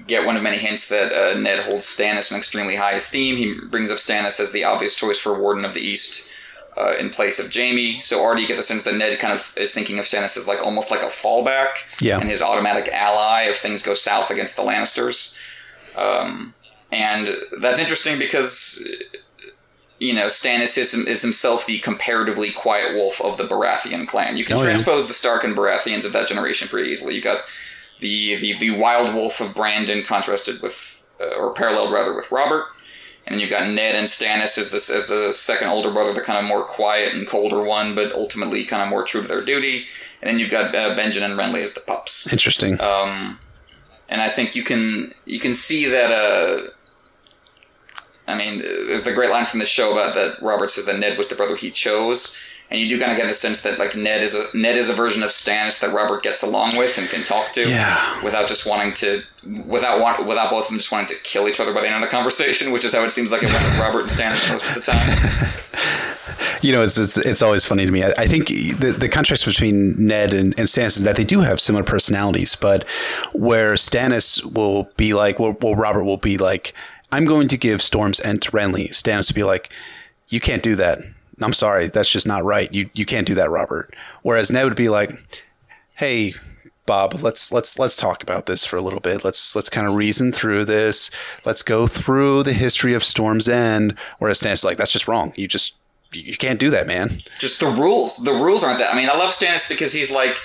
get one of many hints that uh, Ned holds Stannis in extremely high esteem. He brings up Stannis as the obvious choice for Warden of the East. Uh, in place of Jaime, so already you get the sense that Ned kind of is thinking of Stannis as like almost like a fallback, yeah. and his automatic ally if things go south against the Lannisters. Um, and that's interesting because you know, Stannis is, is himself the comparatively quiet wolf of the Baratheon clan. You can oh, transpose yeah. the Stark and Baratheons of that generation pretty easily. You got the, the, the wild wolf of Brandon contrasted with, uh, or paralleled rather, with Robert. and then you've got Ned and Stannis as the as the second older brother, the kind of more quiet and colder one, but ultimately kind of more true to their duty. And then you've got uh, Benjen and Renly as the pups. Interesting. Um, and I think you can you can see that. Uh, I mean, there's the great line from the show about that Robert says that Ned was the brother he chose, and you do kind of get the sense that like Ned is a Ned is a version of Stannis that Robert gets along with and can talk to, Yeah. without just wanting to, without want, without both of them just wanting to kill each other by the end of the conversation, which is how it seems like it went with Robert and Stannis most of the time. You know, it's, it's it's always funny to me. I, I think the the contrast between Ned and, and Stannis is that they do have similar personalities, but where Stannis will be like, well, well, Robert will be like, I'm going to give Storm's End to Renly. Stannis to be like, you can't do that. I'm sorry, that's just not right. You you can't do that, Robert. Whereas Ned would be like, hey. Bob, let's let's let's talk about this for a little bit. Let's let's kind of reason through this. Let's go through the history of Storm's End. Whereas Stannis is like, that's just wrong. You just you can't do that, man. just the rules. The rules aren't that. I mean, I love Stannis because he's like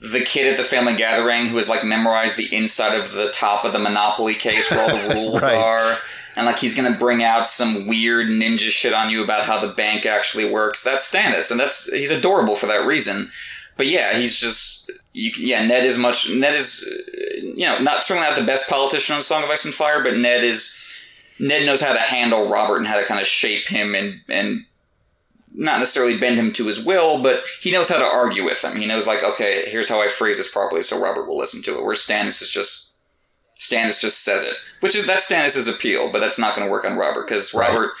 the kid at the family gathering who has like memorized the inside of the top of the Monopoly case where all the rules Right. are. And like he's gonna bring out some weird ninja shit on you about how the bank actually works. That's Stannis, and that's he's adorable for that reason. But yeah, he's just you, yeah. Ned is much. Ned is you know not certainly not the best politician on Song of Ice and Fire, but Ned is Ned knows how to handle Robert and how to kind of shape him and and not necessarily bend him to his will, but he knows how to argue with him. He knows like, okay, here's how I phrase this properly, so Robert will listen to it. Where Stannis is just Stannis just says it, which is that's Stannis' appeal, but that's not going to work on Robert because Robert,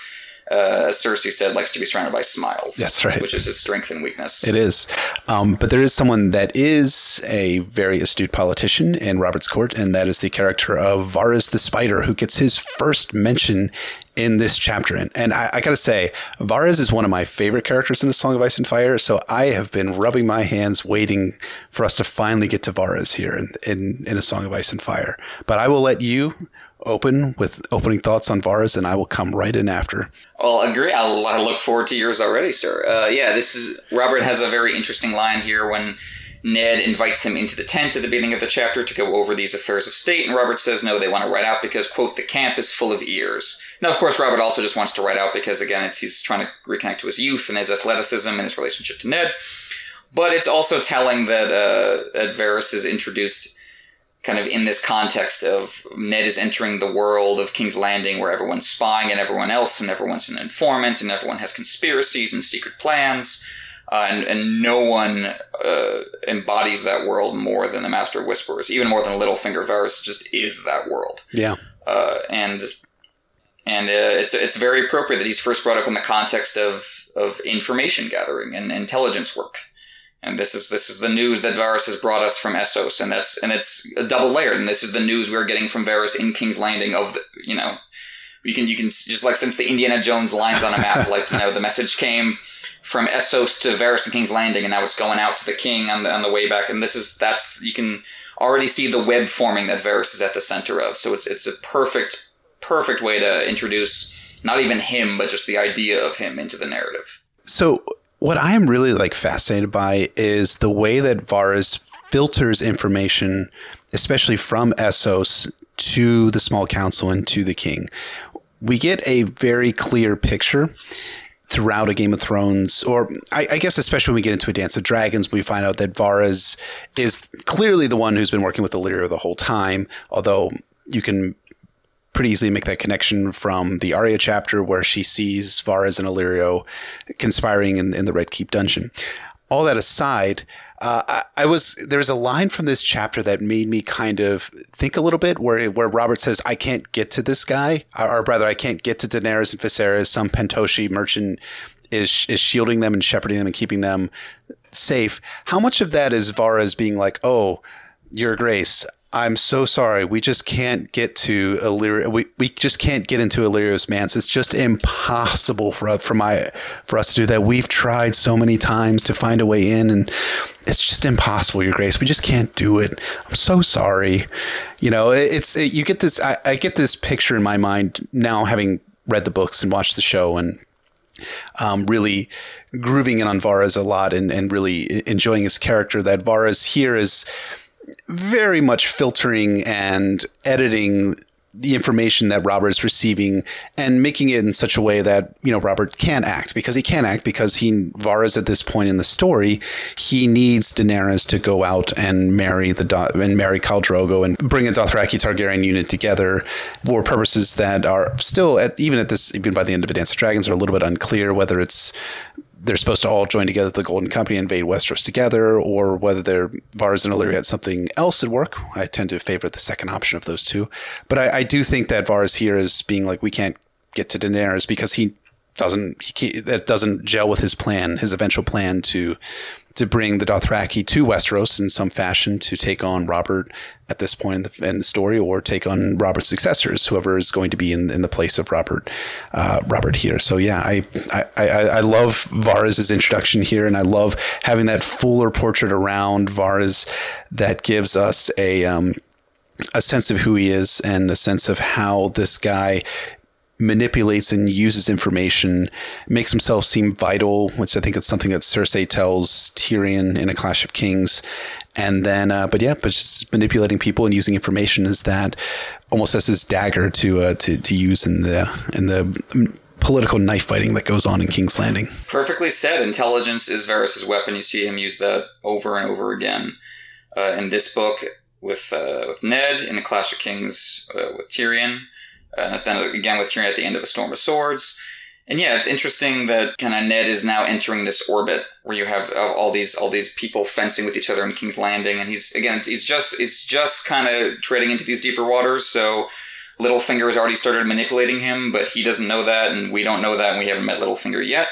uh, as Cersei said, likes to be surrounded by smiles. That's right. which is his strength and weakness. It is. Um, but there is someone that is a very astute politician in Robert's court, and that is the character of Varys the Spider, who gets his first mention in this chapter. And, and I, I got to say, Varys is one of my favorite characters in the Song of Ice and Fire, so I have been rubbing my hands waiting for us to finally get to Varys here in, in, in A Song of Ice and Fire. But I will let you open with opening thoughts on Varys, and I will come right in after. Well, agree. I'll, I look forward to yours already, sir. Uh, yeah, this is Robert has a very interesting line here when Ned invites him into the tent at the beginning of the chapter to go over these affairs of state, and Robert says no, they want to write out because quote the camp is full of ears. Now, of course, Robert also just wants to write out because again, he's trying to reconnect to his youth and his athleticism and his relationship to Ned. But it's also telling that uh, that Varys is introduced kind of in this context of Ned is entering the world of King's Landing where everyone's spying at everyone else and everyone's an informant and everyone has conspiracies and secret plans. Uh, and, and no one uh, embodies that world more than the Master Whisperers, even more than Littlefinger. Varys just is that world Yeah. uh, and and uh, it's it's very appropriate that he's first brought up in the context of of information gathering and intelligence work. And this is this is the news that Varys has brought us from Essos, and that's and it's a double layered. And this is the news we're getting from Varys in King's Landing of the you know you can you can just like since the Indiana Jones lines on a map, like you know the message came from Essos to Varys and King's Landing, and now it's going out to the King on the on the way back. And this is that's you can already see the web forming that Varys is at the center of. So it's it's a perfect perfect way to introduce not even him, but just the idea of him into the narrative. So what I am really like fascinated by is the way that Varys filters information, especially from Essos to the small council and to the king. We get a very clear picture throughout a Game of Thrones, or I, I guess especially when we get into a Dance of Dragons, we find out that Varys is clearly the one who's been working with Illyrio the whole time, although you can pretty easily make that connection from the Arya chapter where she sees Varys and Illyrio conspiring in, in the Red Keep dungeon. All that aside, uh, I, I was there's a line from this chapter that made me kind of think a little bit where where Robert says I can't get to this guy or, or rather I can't get to Daenerys and Viserys. Some Pentoshi merchant is is shielding them and shepherding them and keeping them safe. How much of that is Varys being like oh your grace I'm so sorry. We just can't get to Illyrio. We, we just can't get into Illyrio's manse. It's just impossible for for my for us to do that. We've tried so many times to find a way in, and it's just impossible. Your Grace, we just can't do it. I'm so sorry. You know, it, it's it, you get this. I, I get this picture in my mind now, having read the books and watched the show, and um, really grooving in on Varys a lot, and and really enjoying his character. That Varys here is very much filtering and editing the information that Robert is receiving and making it in such a way that you know Robert can't act because he can't act because he Varys at this point in the story he needs Daenerys to go out and marry the and marry Khal Drogo and bring a Dothraki Targaryen unit together for purposes that are still at even at this even by the end of A Dance of Dragons are a little bit unclear whether it's they're supposed to all join together the Golden Company invade Westeros together, or whether they're and Illyrio had something else at work. I tend to favor the second option of those two. But I, I do think that Varys here is being like, we can't get to Daenerys because he doesn't he, that doesn't gel with his plan, his eventual plan to to bring the Dothraki to Westeros in some fashion to take on Robert at this point in the, in the story, or take on Robert's successors, whoever is going to be in, in the place of Robert uh, Robert here. So yeah, I, I I, I love Varys' introduction here, and I love having that fuller portrait around Varys that gives us a um, a sense of who he is and a sense of how this guy manipulates and uses information, makes himself seem vital, which I think is something that Cersei tells Tyrion in A Clash of Kings. And then, uh, but yeah, but just manipulating people and using information is that almost as his dagger to uh, to to use in the in the political knife fighting that goes on in King's Landing. Perfectly said. Intelligence is Varys' weapon. You see him use that over and over again uh, in this book with uh, with Ned in A Clash of Kings uh, with Tyrion and it's then again with Tyrion at the end of A Storm of Swords. And yeah, it's interesting that kind of Ned is now entering this orbit where you have uh, all these all these people fencing with each other in King's Landing, and he's again he's just he's just kind of treading into these deeper waters. So Littlefinger has already started manipulating him, but he doesn't know that, and we don't know that, and we haven't met Littlefinger yet.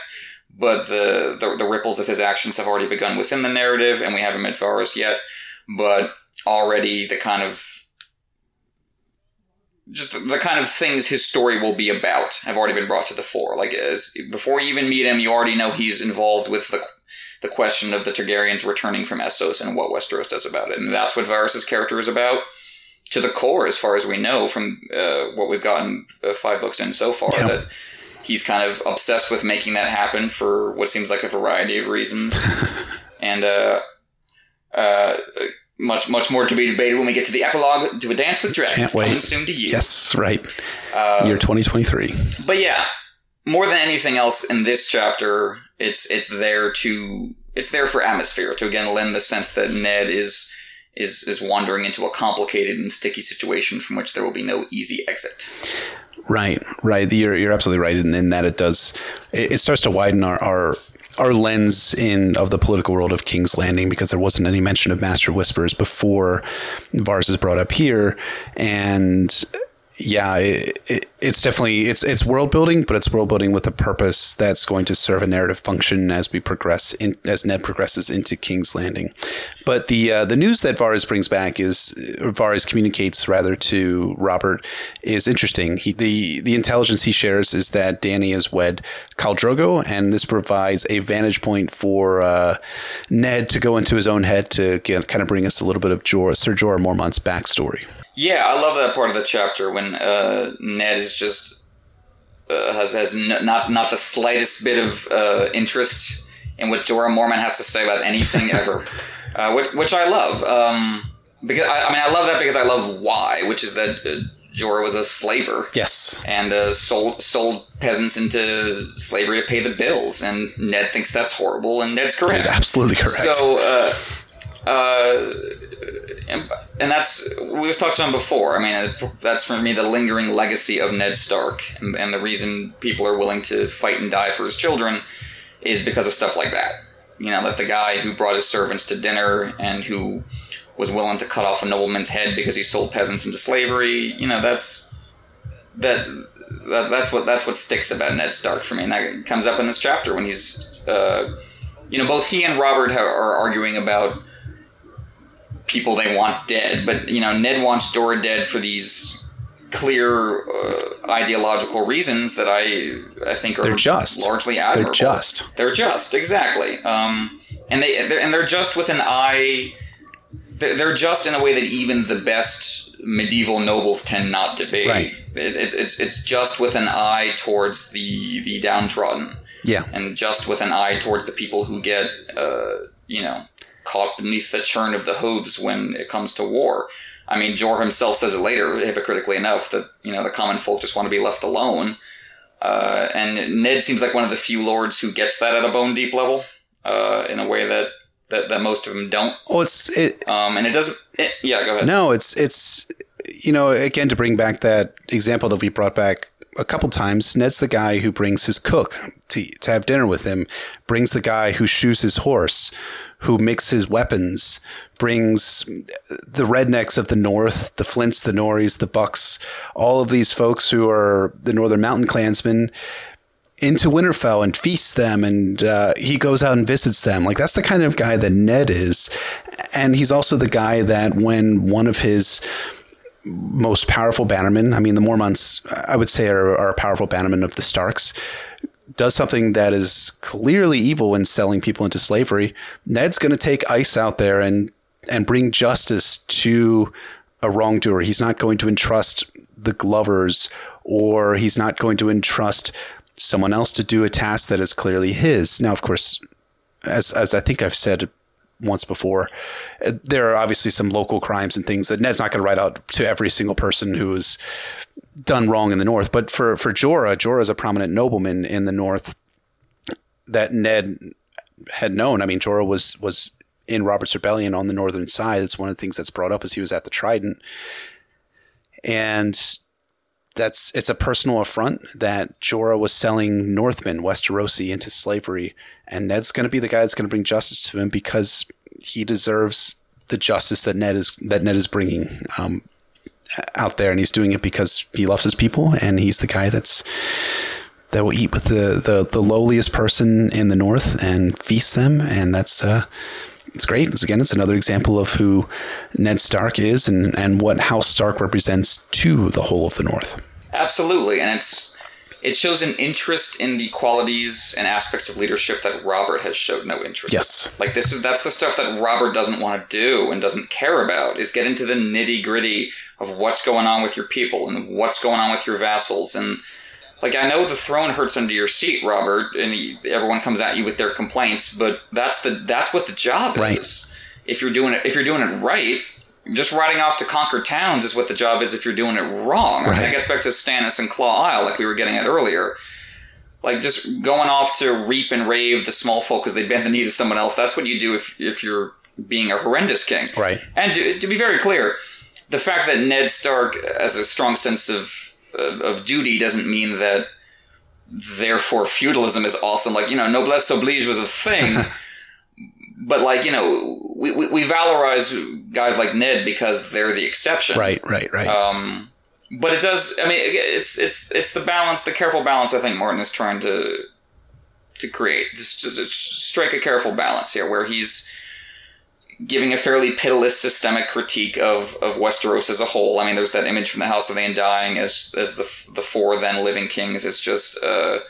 But the, the, the ripples of his actions have already begun within the narrative, and we haven't met Varys yet. But already the kind of just the kind of things his story will be about have already been brought to the fore. Like as before you even meet him, you already know he's involved with the the question of the Targaryens returning from Essos and what Westeros does about it, and that's what Varys' character is about to the core, as far as we know from uh, what we've gotten uh, five books in so far. Yeah. That he's kind of obsessed with making that happen for what seems like a variety of reasons, and uh, uh much much more to be debated when we get to the epilogue to a dance with dragons Can't wait. coming soon to you. Yes, right. Uh, Year 2023. But yeah, more than anything else in this chapter, it's it's there to it's there for atmosphere to again lend the sense that Ned is is is wandering into a complicated and sticky situation from which there will be no easy exit. Right, right. You're you're absolutely right in, in that it does. It, it starts to widen our, our our lens in of the political world of King's Landing because there wasn't any mention of Master Whispers before Varys is brought up here, and yeah, it, it, it's definitely it's it's world building, but it's world building with a purpose that's going to serve a narrative function as we progress in as Ned progresses into King's Landing. But the uh, the news that Varys brings back is Varys communicates rather to Robert is interesting. He, the the intelligence he shares is that Dany is wed Khal Drogo, and this provides a vantage point for uh, Ned to go into his own head to get, kind of bring us a little bit of Jor, Sir Jorah Mormont's backstory. Yeah, I love that part of the chapter when uh, Ned is just uh, has has n- not not the slightest bit of uh, interest in what Jorah Mormont has to say about anything ever, uh, which, which, I love. Um, because I, I, mean, I love that because I love why, which is that uh, Jorah was a slaver. Yes, and uh, sold sold peasants into slavery to pay the bills, and Ned thinks that's horrible, and Ned's correct. He's absolutely correct. So uh, and, and, that's we've touched on before. I mean, that's for me the lingering legacy of Ned Stark, and, and, the reason people are willing to fight and die for his children is because of stuff like that. You know, that the guy who brought his servants to dinner and who was willing to cut off a nobleman's head because he sold peasants into slavery. You know, that's that. that that's what that's what sticks about Ned Stark for me, and that comes up in this chapter when he's, uh, you know, both he and Robert are arguing about people they want dead. But you know, Ned wants Jorah dead for these clear uh, ideological reasons that I I think are they're just largely admirable. They're just. They're just exactly. Um, and they they're, and they're just with an eye. They're just in a way that even the best medieval nobles tend not to be. Right. It's it's it's just with an eye towards the the downtrodden. Yeah. And just with an eye towards the people who get uh, you know caught beneath the churn of the hooves when it comes to war. I mean, Jor himself says it later, hypocritically enough, that you know the common folk just want to be left alone. Uh, and Ned seems like one of the few lords who gets that at a bone deep level, uh, in a way that, that, that most of them don't. Well, it's it. Um, and it doesn't. It, yeah, go ahead. No, it's it's you know again to bring back that example that we brought back a couple times. Ned's the guy who brings his cook to to have dinner with him, brings the guy who shoes his horse, who makes his weapons, brings the rednecks of the north, the Flints, the Norreys, the Bucks, all of these folks who are the Northern Mountain clansmen into Winterfell and feasts them, and uh, he goes out and visits them. Like that's the kind of guy that Ned is, and he's also the guy that when one of his most powerful bannermen, I mean, the Mormonts, I would say, are, are a powerful bannerman of the Starks does something that is clearly evil in selling people into slavery, Ned's going to take ice out there and and bring justice to a wrongdoer. He's not going to entrust the Glovers or he's not going to entrust someone else to do a task that is clearly his. Now, of course, as as I think I've said once before, uh, there are obviously some local crimes and things that Ned's not going to write out to every single person who is done wrong in the North. But for for Jorah, Jorah is a prominent nobleman in the North that Ned had known. I mean, Jorah was was in Robert's Rebellion on the northern side. It's one of the things that's brought up as he was at the Trident, and that's it's a personal affront that Jorah was selling Northmen, Westerosi, into slavery, and Ned's going to be the guy that's going to bring justice to him because he deserves the justice that Ned is that Ned is bringing. Um, out there, and he's doing it because he loves his people, and he's the guy that's that will eat with the the, the lowliest person in the north and feast them, and that's uh, it's great. It's, again, it's another example of who Ned Stark is, and and what House Stark represents to the whole of the North. Absolutely, and it's it shows an interest in the qualities and aspects of leadership that Robert has showed no interest. Yes, in. like this is that's the stuff that Robert doesn't want to do and doesn't care about. Is get into the nitty gritty of what's going on with your people and what's going on with your vassals and. Like I know the throne hurts under your seat, Robert, and he, everyone comes at you with their complaints, but that's the that's what the job right. is. If you're doing it, if you're doing it right, just riding off to conquer towns is what the job is if you're doing it wrong. Right. that gets back to Stannis and Claw Isle, like we were getting at earlier. Like just going off to reap and rave the small folk because they bend the knee to someone else. That's what you do if if you're being a horrendous king. Right. And to, to be very clear, the fact that Ned Stark has a strong sense of of duty doesn't mean that therefore feudalism is awesome. Like you know, noblesse oblige was a thing. but like you know, we, we, we, valorize guys like Ned because they're the exception. Right, right, right. Um, but it does. I mean, it's it's it's the balance, the careful balance. I think Martin is trying to to create, just to, strike a careful balance here, where he's giving a fairly pitiless systemic critique of, of Westeros as a whole. I mean, there's that image from the House of the Undying as as the the four then living kings. It's just. Uh,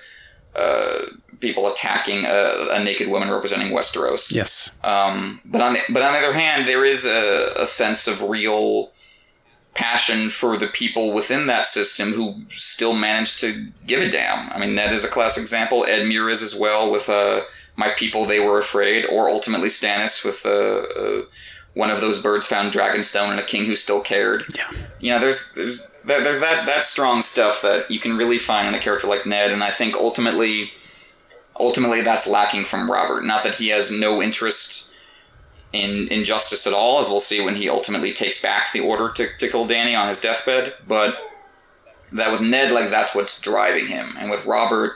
uh, people attacking a, a, naked woman representing Westeros. Yes. Um, but on the, but on the other hand, there is a, a, sense of real passion for the people within that system who still manage to give a damn. I mean, that is a classic example. Edmure is as well with uh, "My People They Were Afraid," or ultimately Stannis with uh, uh, one of those birds found Dragonstone and a king who still cared. Yeah. You know, there's there's there's that that strong stuff that you can really find in a character like Ned, and I think ultimately, ultimately that's lacking from Robert. Not that he has no interest in in justice at all, as we'll see when he ultimately takes back the order to to kill Dany on his deathbed, but that with Ned, like that's what's driving him, and with Robert.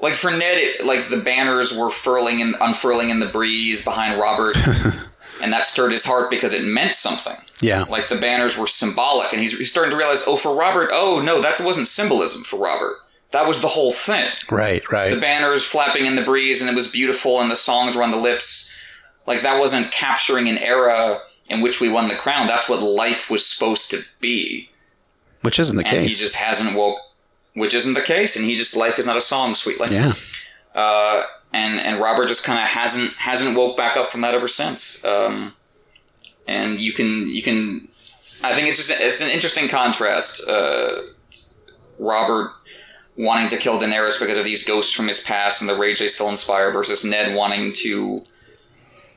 Like for Ned, it, like the banners were furling and unfurling in the breeze behind Robert, and that stirred his heart because it meant something. Yeah. Like the banners were symbolic, and he's, he's starting to realize, oh, for Robert, oh, no, that wasn't symbolism for Robert. That was the whole thing. Right, right. The banners flapping in the breeze, and it was beautiful, and the songs were on the lips. Like that wasn't capturing an era in which we won the crown. That's what life was supposed to be. Which isn't the and case. He just hasn't woke. Which isn't the case, and he just life is not a song, sweetly. Yeah. Uh, and and Robert just kind of hasn't hasn't woke back up from that ever since. Um, and you can you can I think it's just it's an interesting contrast. Uh, Robert wanting to kill Daenerys because of these ghosts from his past and the rage they still inspire, versus Ned wanting to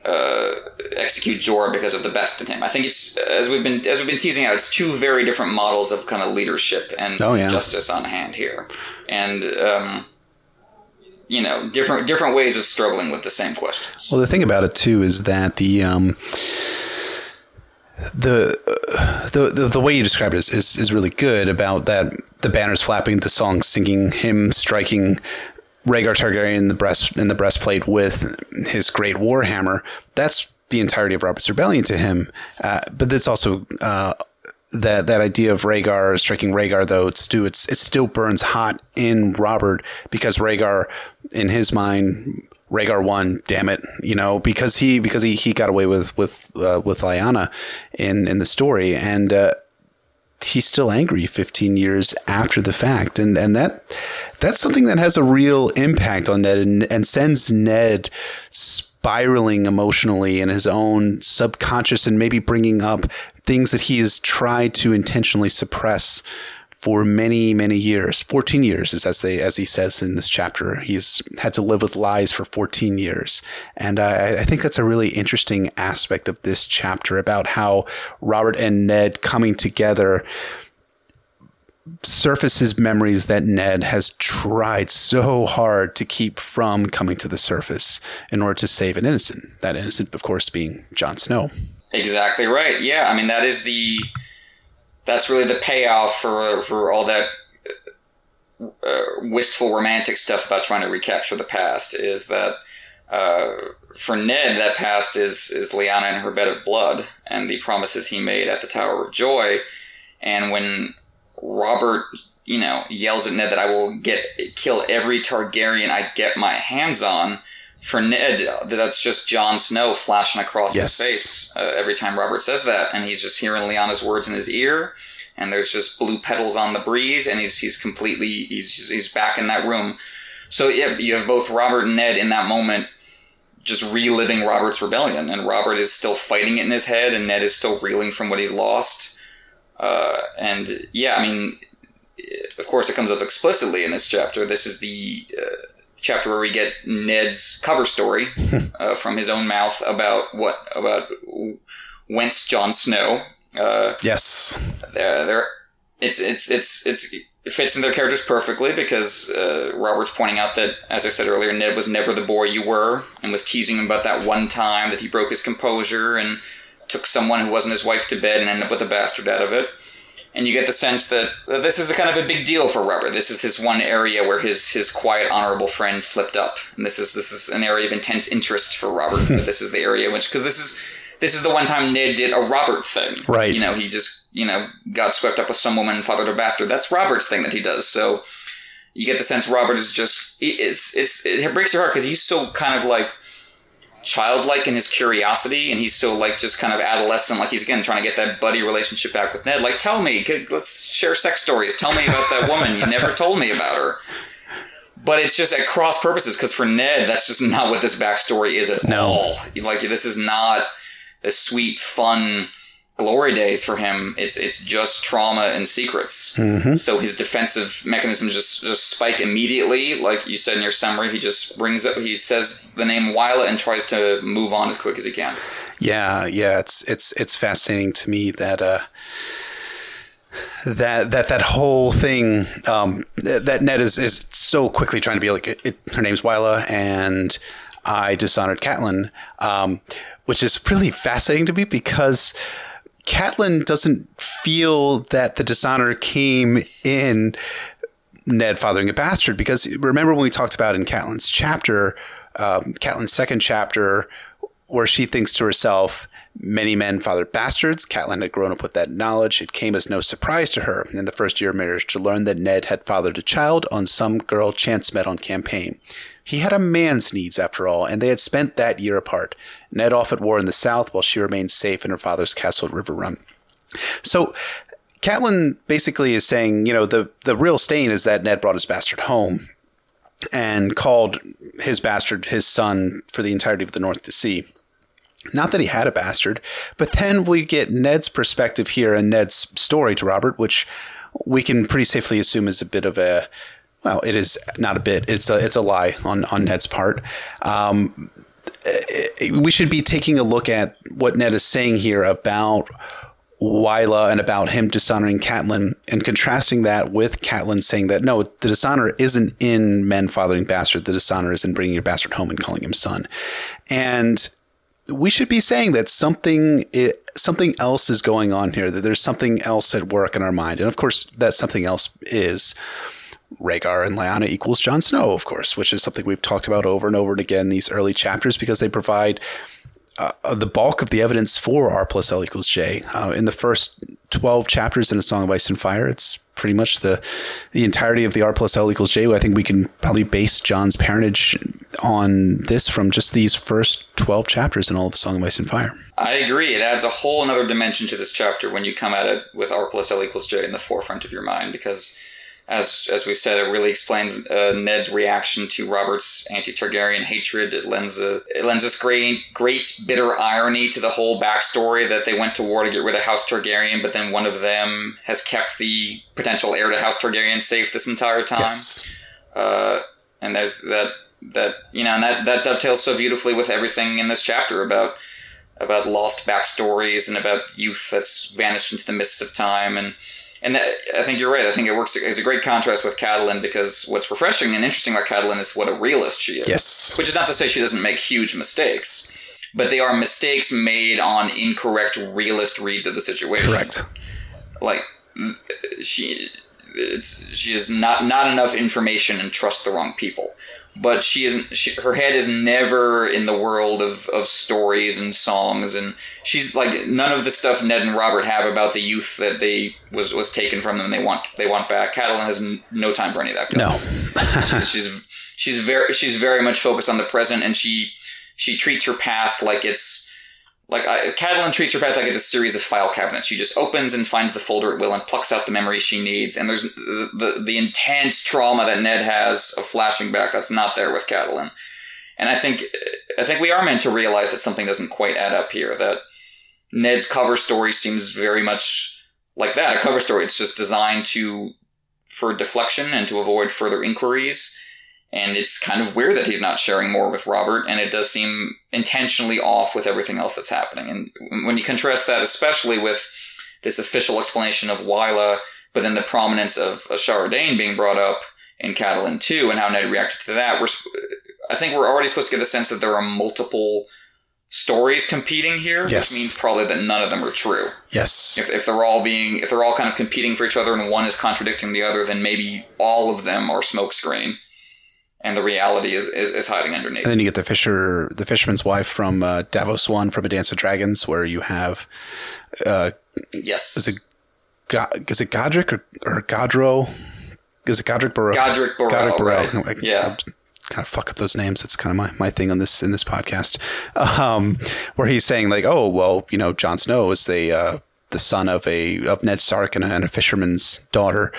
uh, execute Jorah because of the best in him. I think it's as we've been as we've been teasing out. It's two very different models of kind of leadership and Oh, yeah. justice on hand here, and um, you know different different ways of struggling with the same questions. Well, the thing about it too is that the um, the, the the the way you describe it is, is is really good about that. The banners flapping, the song singing, him striking Rhaegar Targaryen in the breast in the breastplate with his great warhammer. That's the entirety of Robert's rebellion to him. Uh, but that's also uh, that that idea of Rhaegar striking Rhaegar, though it's it's it still burns hot in Robert because Rhaegar, in his mind, Rhaegar won. Damn it, you know because he because he, he got away with with uh, with Lyanna in in the story and. Uh, he's still angry 15 years after the fact and and that that's something that has a real impact on Ned and, and sends Ned spiraling emotionally in his own subconscious and maybe bringing up things that he has tried to intentionally suppress for many many years. 14 years is as they as he says in this chapter he's had to live with lies for 14 years. And I, I think that's a really interesting aspect of this chapter about how robert and ned coming together surfaces memories that ned has tried so hard to keep from coming to the surface in order to save an innocent that innocent of course being Jon snow. Exactly right. Yeah, I mean that is the that's really the payoff for for all that uh, wistful romantic stuff about trying to recapture the past is that uh, for Ned that past is is Lyanna and her bed of blood and the promises he made at the Tower of Joy. And when Robert you know yells at Ned that I will get kill every Targaryen I get my hands on for Ned, that's just Jon Snow flashing across Yes. his face uh, every time Robert says that, and he's just hearing Lyanna's words in his ear, and there's just blue petals on the breeze, and he's he's completely he's he's back in that room. So yeah, you have both Robert and Ned in that moment, just reliving Robert's rebellion, and Robert is still fighting it in his head, and Ned is still reeling from what he's lost. Uh, and yeah, I mean, of course, it comes up explicitly in this chapter. This is the uh, chapter where we get Ned's cover story uh, from his own mouth about what about whence Jon Snow. Uh, yes they're, they're, it's it's it's it's it fits in their characters perfectly because uh, Robert's pointing out that, as I said earlier, Ned was never the boy you were, and was teasing him about that one time that he broke his composure and took someone who wasn't his wife to bed and ended up with a bastard out of it. And you get the sense that this is a kind of a big deal for Robert. This is his one area where his his quiet, honorable friend slipped up, and this is this is an area of intense interest for Robert. Hmm. this is the area which because this is this is the one time Ned did a Robert thing, Right. You know, he just you know got swept up with some woman and fathered a bastard. That's Robert's thing that he does. So you get the sense Robert is just it's it's it breaks your heart because he's so kind of like childlike in his curiosity and he's so like just kind of adolescent like he's again trying to get that buddy relationship back with ned. Like tell me let's share sex stories. Tell me about that woman. You never told me about her. But it's just at cross purposes because for ned that's just not what this backstory is at No. all. Like this is not a sweet fun glory days for him it's it's just trauma and secrets. So his defensive mechanisms just just spike immediately. Like you said in your summary he just brings up he says the name Wylla and tries to move on as quick as he can. Yeah, yeah, it's it's it's fascinating to me that uh, that that that whole thing um, that Ned is is so quickly trying to be like it, it, her name's Wylla and I dishonored Catelyn, um, which is really fascinating to me because Catelyn doesn't feel that the dishonor came in Ned fathering a bastard because remember when we talked about in Catelyn's chapter, um, Catelyn's second chapter, where she thinks to herself, many men fathered bastards. Catelyn had grown up with that knowledge. It came as no surprise to her in the first year of marriage to learn that Ned had fathered a child on some girl chance met on campaign. He had a man's needs after all, and they had spent that year apart. Ned off at war in the south while she remained safe in her father's castle at Riverrun. So Catelyn basically is saying, you know, the the real stain is that Ned brought his bastard home and called his bastard his son for the entirety of the North to see. Not that he had a bastard, but then we get Ned's perspective here and Ned's story to Robert, which we can pretty safely assume is a bit of a well, it is not a bit. It's a it's a lie on on Ned's part. Um, we should be taking a look at what Ned is saying here about Wylla and about him dishonoring Catelyn and contrasting that with Catelyn saying that no, the dishonor isn't in men fathering bastard. The dishonor is in bringing your bastard home and calling him son. And we should be saying that something it, something else is going on here. That there's something else at work in our mind, and of course, that something else is Rhaegar and Lyanna equals Jon Snow, of course, which is something we've talked about over and over and again in these early chapters because they provide uh, the bulk of the evidence for R plus L equals J. Uh, in the first 12 chapters in A Song of Ice and Fire, it's pretty much the the entirety of the R plus L equals J. I think we can probably base Jon's parentage on this from just these first 12 chapters in all of A Song of Ice and Fire. I agree. It adds a whole other dimension to this chapter when you come at it with R plus L equals J in the forefront of your mind because as as we said, it really explains uh, Ned's reaction to Robert's anti-Targaryen hatred. It lends a it lends this great great bitter irony to the whole backstory that they went to war to get rid of House Targaryen, but then one of them has kept the potential heir to House Targaryen safe this entire time. Yes. Uh, and there's that that you know, and that that dovetails so beautifully with everything in this chapter about about lost backstories and about youth that's vanished into the mists of time and and that, I think you're right. I think it works as a great contrast with Catelyn because what's refreshing and interesting about Catelyn is what a realist she is. Yes. Which is not to say she doesn't make huge mistakes, but they are mistakes made on incorrect realist reads of the situation. Correct. Like she, it's she has not not enough information and trust the wrong people but she isn't she, her head is never in the world of, of stories and songs and she's like none of the stuff Ned and Robert have about the youth that they was was taken from them they want they want back. Catelyn has n- no time for any of that no. she's, she's she's very she's very much focused on the present and she she treats her past like it's like I, Catelyn treats her past like it's a series of file cabinets. She just opens and finds the folder at will and plucks out the memory she needs. And there's the, the, the intense trauma that Ned has of flashing back that's not there with Catelyn. And I think I think we are meant to realize that something doesn't quite add up here. That Ned's cover story seems very much like that—a cover story. It's just designed to for deflection and to avoid further inquiries and it's kind of weird that he's not sharing more with Robert, and it does seem intentionally off with everything else that's happening. And when you contrast that, especially with this official explanation of Wylla, but then the prominence of Ashara Dayne being brought up in Catelyn too, and how Ned reacted to that, we're I think we're already supposed to get the sense that there are multiple stories competing here, yes. which means probably that none of them are true. Yes. If, if they're all being, if they're all kind of competing for each other and one is contradicting the other, then maybe all of them are smokescreen and the reality is, is, is, hiding underneath. And then you get the fisher, the fisherman's wife from uh, Davos One from A Dance of Dragons, where you have, uh, yes, is it, is it Godric or, or Godro? Is it Godric Borrell? Godric Borrell. Godric Borrell. Right. yeah. I kind of fuck up those names. It's kind of my, my thing on this in this podcast, um, where he's saying like, oh well, you know, Jon Snow is the uh, the son of a of Ned Stark and a, and a fisherman's daughter.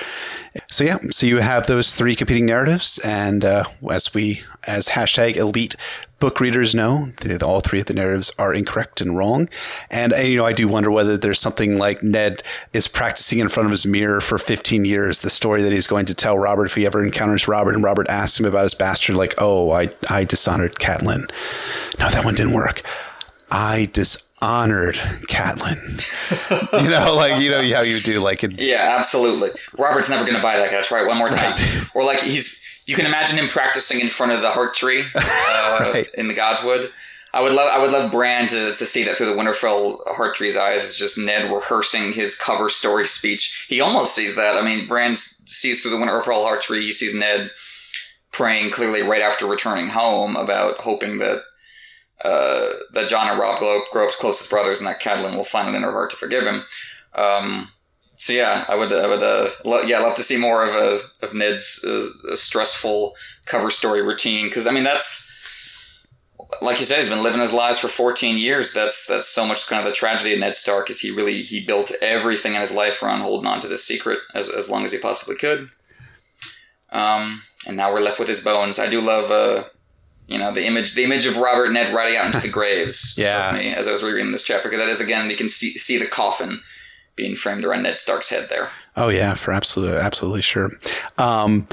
So yeah, so you have those three competing narratives, and uh, as we as hashtag elite book readers know, the, all three of the narratives are incorrect and wrong. And, and, you know, I do wonder whether there's something like Ned is practicing in front of his mirror for 15 years, the story that he's going to tell Robert if he ever encounters Robert, and Robert asks him about his bastard, like, oh, I I dishonored Catelyn. No, that one didn't work. I dishonored Catelyn. you know, like you know how you do like it. Yeah, absolutely. Robert's never going to buy that guy. Try it one more time. Right. Or like he's. You can imagine him practicing in front of the heart tree uh, right. in the Godswood. I would love I would love Bran to, to see that through the Winterfell heart tree's eyes. It's just Ned rehearsing his cover story speech. He almost sees that. I mean, Bran sees through the Winterfell heart tree. He sees Ned praying clearly right after returning home about hoping that uh, that Jon and Robb grow, grow up closest brothers, and that Catelyn will find it in her heart to forgive him. Um, so yeah, I would, I would, uh, lo- yeah, love to see more of a of Ned's uh, stressful cover story routine because I mean that's like you said, he's been living his lives for 14 years. That's that's so much kind of the tragedy of Ned Stark is he really he built everything in his life around holding on to this secret as as long as he possibly could. Um, and now we're left with his bones. I do love uh, you know the image the image of Robert and Ned riding out into the graves yeah. struck me as I was rereading this chapter because that is again you can see see the coffin being framed around Ned Stark's head there. Oh yeah, for absolutely absolutely sure. Um,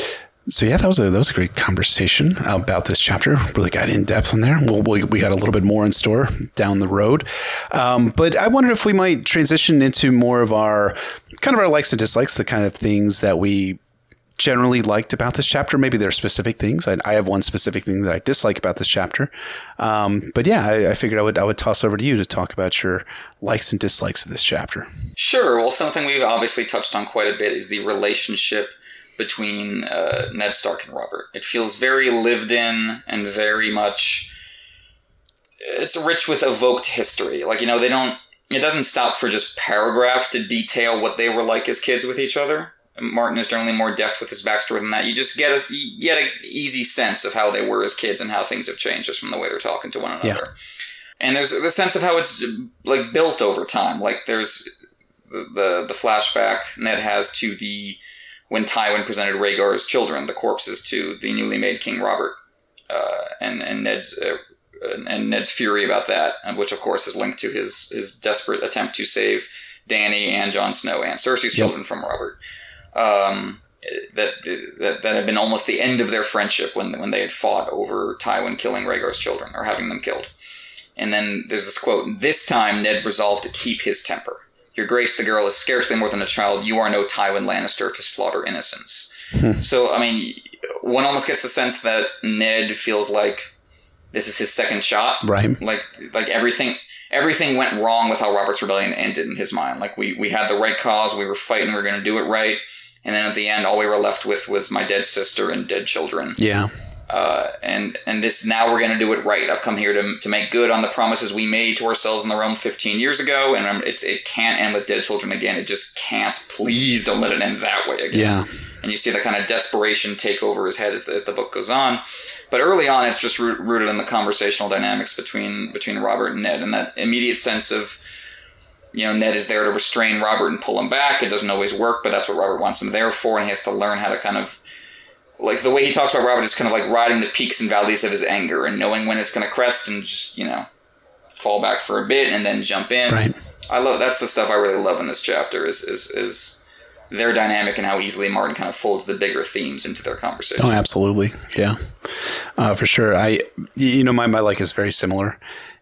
So yeah, that was a that was a great conversation about this chapter. Really got in depth on there. We'll, we we got a little bit more in store down the road, um, but I wondered if we might transition into more of our kind of our likes and dislikes, the kind of things that we generally liked about this chapter. Maybe there are specific things. I, I have one specific thing that I dislike about this chapter, um, but yeah, I, I, figured I would I would toss over to you to talk about your likes and dislikes of this chapter. Sure. Well, something we've obviously touched on quite a bit is the relationship between uh, Ned Stark and Robert. It feels very lived in and very much. It's rich with evoked history. Like you know, they don't. It doesn't stop for just paragraphs to detail what they were like as kids with each other. Martin is generally more deft with his backstory than that. You just get a you get an easy sense of how they were as kids and how things have changed just from the way they're talking to one another. Yeah. And there's the sense of how it's like built over time. Like there's the, the the flashback Ned has to the when Tywin presented Rhaegar's children, the corpses, to the newly made King Robert, uh, and and Ned's uh, and Ned's fury about that, which of course is linked to his his desperate attempt to save Dany and Jon Snow and Cersei's yep. children from Robert. Um, that, that that had been almost the end of their friendship when when they had fought over Tywin killing Rhaegar's children or having them killed. And then there's this quote: "This time Ned resolved to keep his temper." Your Grace, the girl is scarcely more than a child. You are no Tywin Lannister to slaughter innocents. Hmm. so, I mean, one almost gets the sense that Ned feels like this is his second shot. Right. Like, like everything, everything went wrong with how Robert's rebellion ended in his mind. Like, we, we had the right cause, we were fighting, we were going to do it right. And then at the end, all we were left with was my dead sister and dead children. Yeah. Uh, and and this now we're going to do it right. I've come here to, to make good on the promises we made to ourselves in the realm 15 years ago, and it's it can't end with dead children again. It just can't. Please don't let it end that way again. Yeah. And you see that kind of desperation take over his head as the, as the book goes on. But early on, it's just rooted in the conversational dynamics between between Robert and Ned, and that immediate sense of you know, Ned is there to restrain Robert and pull him back. It doesn't always work, but that's what Robert wants him there for, and he has to learn how to kind of like the way he talks about Robert is kind of like riding the peaks and valleys of his anger and knowing when it's going to crest and just you know fall back for a bit and then jump in. Right. I love that's the stuff I really love in this chapter is is is their dynamic and how easily Martin kind of folds the bigger themes into their conversation. Oh, absolutely, yeah, uh, for sure. I you know my my like is very similar,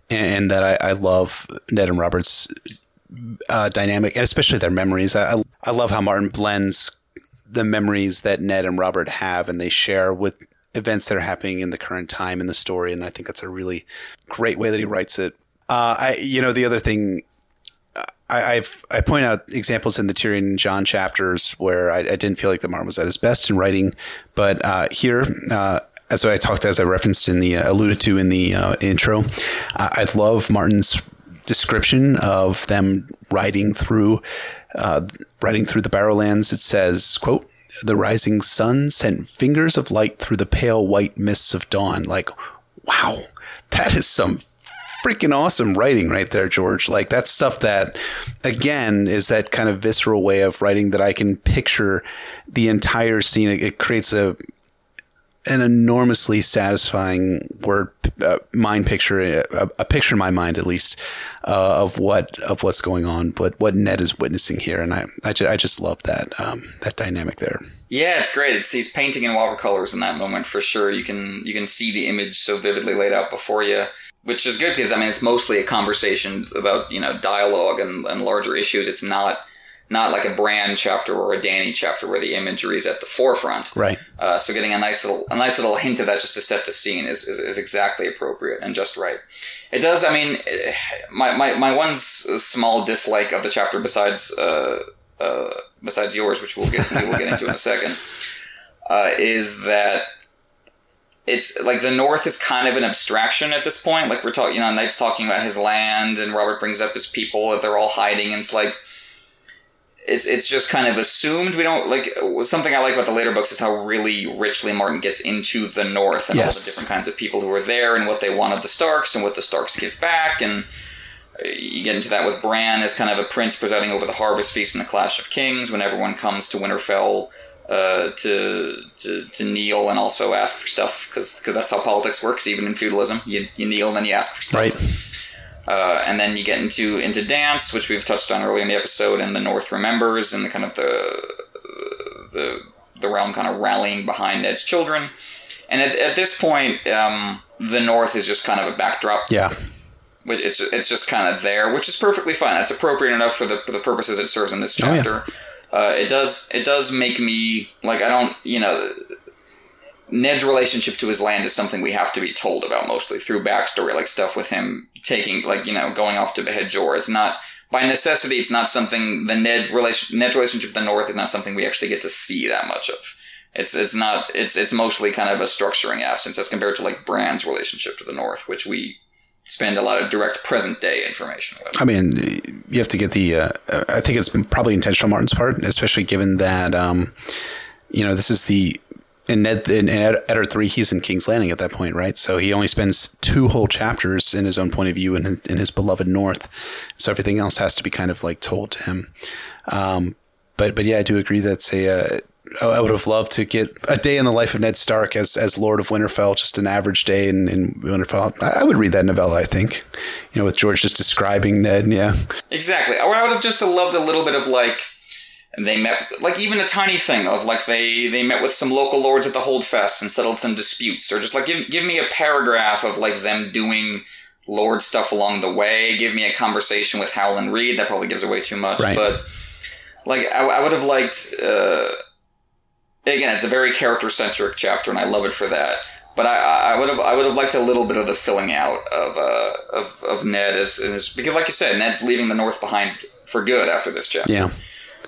and, that I, I love Ned and Robert's uh, dynamic and especially their memories. I I love how Martin blends the memories that Ned and Robert have and they share with events that are happening in the current time in the story. And I think that's a really great way that he writes it. Uh, I, you know, the other thing I, I've, I point out examples in the Tyrion and Jon chapters where I, I, didn't feel like the Martin was at his best in writing, but uh, here, uh, as I talked, as I referenced in the uh, alluded to in the uh, intro, I love Martin's description of them riding through uh, riding through the Barrowlands, it says, quote, the rising sun sent fingers of light through the pale white mists of dawn. Like, wow, that is some freaking awesome writing right there, George. Like that's stuff that, again, is that kind of visceral way of writing that I can picture the entire scene. It, it creates a an enormously satisfying word uh, mind picture, a, a, picture in my mind at least, uh, of what of what's going on, what what Ned is witnessing here, and I I, ju- I just love that um, that dynamic there. Yeah, it's great. It's he's painting in watercolors in that moment for sure. You can you can see the image so vividly laid out before you, which is good because I mean it's mostly a conversation about you know dialogue and, and larger issues. It's not not like a Bran chapter or a Dany chapter where the imagery is at the forefront. Right. Uh, so getting a nice little a nice little hint of that just to set the scene is, is, is exactly appropriate and just right. It does. I mean, my my, my one small dislike of the chapter besides uh, uh, besides yours, which we'll get we will get into in a second, uh, is that it's like the North is kind of an abstraction at this point. Like we're talking, you know, Ned's talking about his land, and Robert brings up his people that they're all hiding, and it's like it's it's just kind of assumed. We don't like something I like about the later books is how really richly Martin gets into the North and yes. all the different kinds of people who are there and what they want of the Starks and what the Starks give back and uh, you get into that with Bran as kind of a prince presiding over the harvest feast and the Clash of Kings when everyone comes to Winterfell uh, to, to to kneel and also ask for stuff because that's how politics works even in feudalism you, you kneel and then you ask for stuff right uh, and then you get into into dance, which we've touched on earlier in the episode, and the North remembers, and the kind of the the the realm kind of rallying behind Ned's children. And at, at this point, um, the North is just kind of a backdrop. Yeah. It's it's just kind of there, which is perfectly fine. That's appropriate enough for the for the purposes it serves in this chapter. Oh, yeah. uh, it does it does make me like I don't you know Ned's relationship to his land is something we have to be told about mostly through backstory, like stuff with him taking, like you know, going off to behead. It's not by necessity. It's not something the Ned relation Ned's relationship to the North is not something we actually get to see that much of. It's it's not it's it's mostly kind of a structuring absence as compared to like Bran's relationship to the North, which we spend a lot of direct present day information with. I mean, you have to get the. Uh, I think it's probably intentional Martin's part, especially given that um, you know this is the in Ned in Eddard three, he's in King's Landing at that point, right? So he only spends two whole chapters in his own point of view in in his beloved North. So everything else has to be kind of like told to him. Um, but but yeah, I do agree that's a. Uh, I would have loved to get a day in the life of Ned Stark as as Lord of Winterfell, just an average day in, in Winterfell. I, I would read that novella. I think, you know, with George just describing Ned. Yeah, exactly. I would have just loved a little bit of like and they met like even a tiny thing of like they they met with some local lords at the Holdfest and settled some disputes, or just like give give me a paragraph of like them doing lord stuff along the way. Give me a conversation with Howland Reed. That probably gives away too much, right. but like I, I, would have liked. Uh, again, it's a very character centric chapter, and I love it for that. But I, I would have I would have liked a little bit of the filling out of uh, of, of Ned as, as because like you said, Ned's leaving the North behind for good after this chapter. Yeah.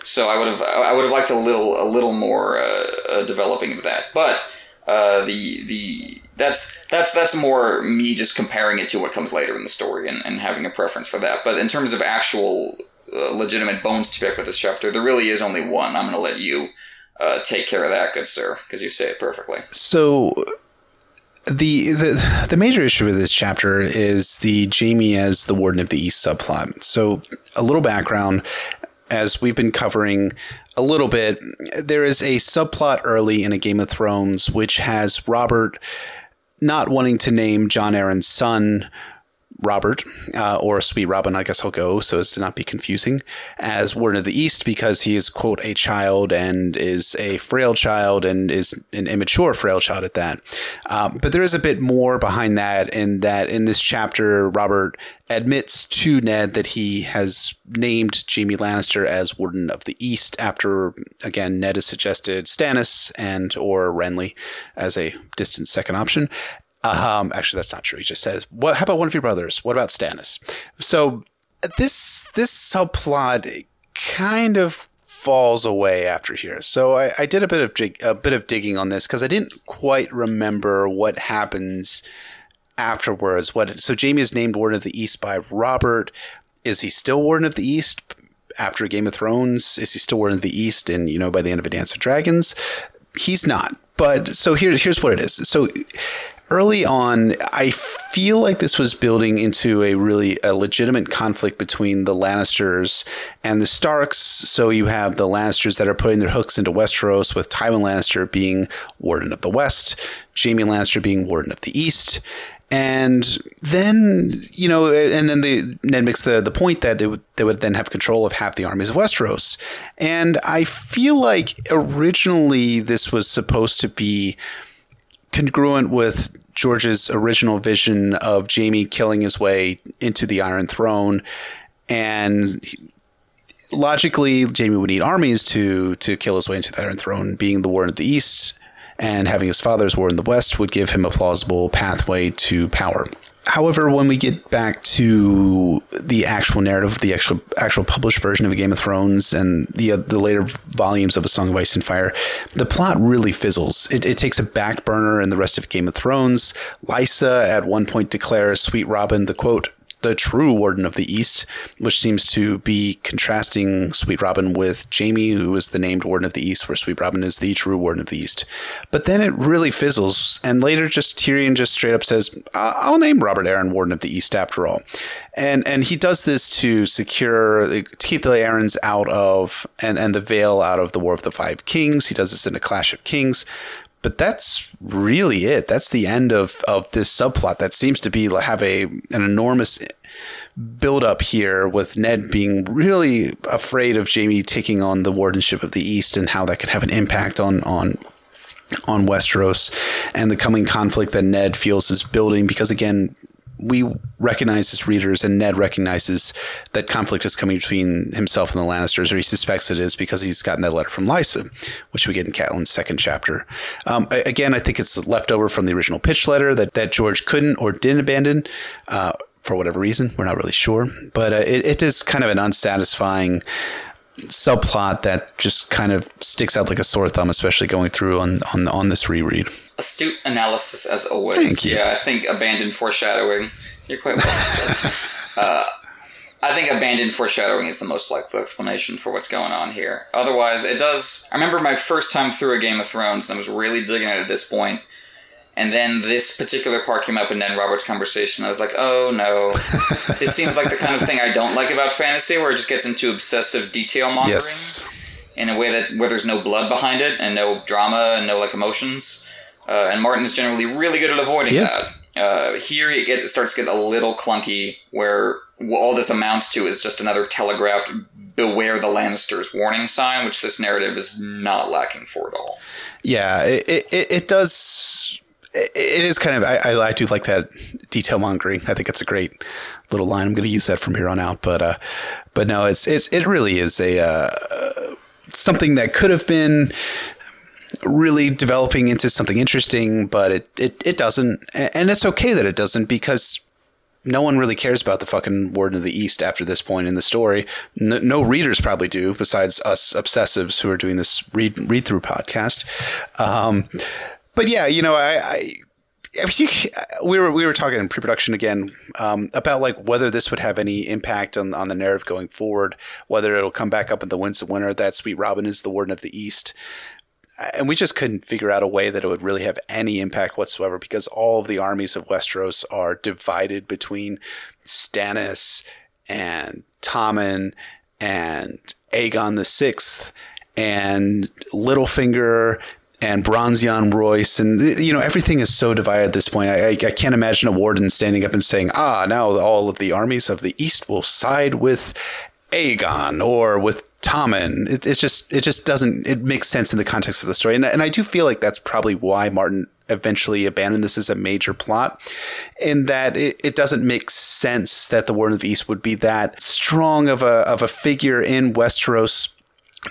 So I would have I would have liked a little a little more uh, uh, developing of that, but uh, the the that's that's that's more me just comparing it to what comes later in the story and, and having a preference for that. But in terms of actual uh, legitimate bones to pick with this chapter, there really is only one. I'm going to let you uh, take care of that, good sir, because you say it perfectly. So the, the the major issue with this chapter is the Jaime as the Warden of the East subplot. So a little background as we've been covering a little bit, there is a subplot early in a Game of Thrones which has Robert not wanting to name Jon Arryn's son Robert, uh, or Sweet Robin, I guess I'll go so as to not be confusing, as Warden of the East because he is, quote, a child and is a frail child and is an immature frail child at that. Um, but there is a bit more behind that, in that in this chapter, Robert admits to Ned that he has named Jaime Lannister as Warden of the East after, again, Ned has suggested Stannis and or Renly as a distant second option. Um, actually, that's not true. He just says, "What? How about one of your brothers? What about Stannis?" So this this subplot kind of falls away after here. So I, I did a bit of a bit of digging on this because I didn't quite remember what happens afterwards. What so Jaime is named Warden of the East by Robert. Is he still Warden of the East after Game of Thrones? Is he still Warden of the East? And you know, by the end of A Dance with Dragons, he's not. But so here's here's what it is. So early on, I feel like this was building into a really a legitimate conflict between the Lannisters and the Starks. So you have the Lannisters that are putting their hooks into Westeros, with Tywin Lannister being Warden of the West, Jaime Lannister being Warden of the East. And then, you know, and then the Ned makes the, the point that would, they would then have control of half the armies of Westeros. And I feel like originally this was supposed to be congruent with George's original vision of Jaime killing his way into the Iron Throne, and logically, Jaime would need armies to to kill his way into the Iron Throne. Being the Warden of the East and having his father's War in the West would give him a plausible pathway to power. However, when we get back to the actual narrative, the actual actual published version of Game of Thrones and the uh, the later volumes of A Song of Ice and Fire, the plot really fizzles. It, it takes a back burner in the rest of Game of Thrones. Lysa at one point declares Sweet Robin the quote the true Warden of the East, which seems to be contrasting Sweet Robin with Jaime, who is the named Warden of the East, where Sweet Robin is the true Warden of the East. But then it really fizzles, and later just Tyrion just straight up says, "I'll name Robert Arryn Warden of the East after all," and and he does this to secure to keep the Arryns out of and and the Vale out of the War of the Five Kings. He does this in a Clash of Kings but that's really it. That's the end of, of this subplot that seems to be have a an enormous build up here with Ned being really afraid of Jaime taking on the wardenship of the East and how that could have an impact on on on Westeros and the coming conflict that Ned feels is building because again we recognize as readers, and Ned recognizes that conflict is coming between himself and the Lannisters, or he suspects it is because he's gotten that letter from Lysa, which we get in Catelyn's second chapter. Um, again, I think it's left over from the original pitch letter that, that George couldn't or didn't abandon. Uh, for whatever reason, we're not really sure, but uh, it, it is kind of an unsatisfying subplot that just kind of sticks out like a sore thumb, especially going through on on on this reread. Astute analysis as always. Thank you. Yeah, I think abandoned foreshadowing. You're quite welcome, sir. Uh, I think abandoned foreshadowing is the most likely explanation for what's going on here. Otherwise, it does. I remember my first time through a Game of Thrones, and I was really digging it at this point. And then this particular part came up in Ned Roberts' conversation. I was like, oh no. it seems like the kind of thing I don't like about fantasy, where it just gets into obsessive detail mongering Yes. in a way that where there's no blood behind it and no drama and no like emotions. Uh, and Martin is generally really good at avoiding that. Uh, here it, get, it starts to get a little clunky, where all this amounts to is just another telegraphed "Beware the Lannisters" warning sign, which this narrative is not lacking for at all. Yeah, it, it, it does. It is kind of. I, I, I do like that detail mongering. I think it's a great little line. I'm going to use that from here on out. But uh, but no, it's it's it really is a uh, something that could have been really developing into something interesting, but it it, it doesn't, and it's okay that it doesn't because no one really cares about the fucking Warden of the East after this point in the story. No, no readers probably do, besides us obsessives who are doing this read read through podcast. Um, but yeah, you know, I. I we were we were talking in pre-production again um, about like whether this would have any impact on on the narrative going forward, whether it'll come back up in the Winds of Winter that Sweet Robin is the Warden of the East, and we just couldn't figure out a way that it would really have any impact whatsoever because all of the armies of Westeros are divided between Stannis and Tommen and Aegon the Sixth and Littlefinger and Bronze Yohn Royce and you know everything is so divided at this point. I, I, I can't imagine a warden standing up and saying, "Ah, now all of the armies of the East will side with Aegon or with Tommen. It, it's just it just doesn't it makes sense in the context of the story, and and I do feel like that's probably why Martin eventually abandoned this as a major plot, in that it, it doesn't make sense that the Warden of the East would be that strong of a of a figure in Westeros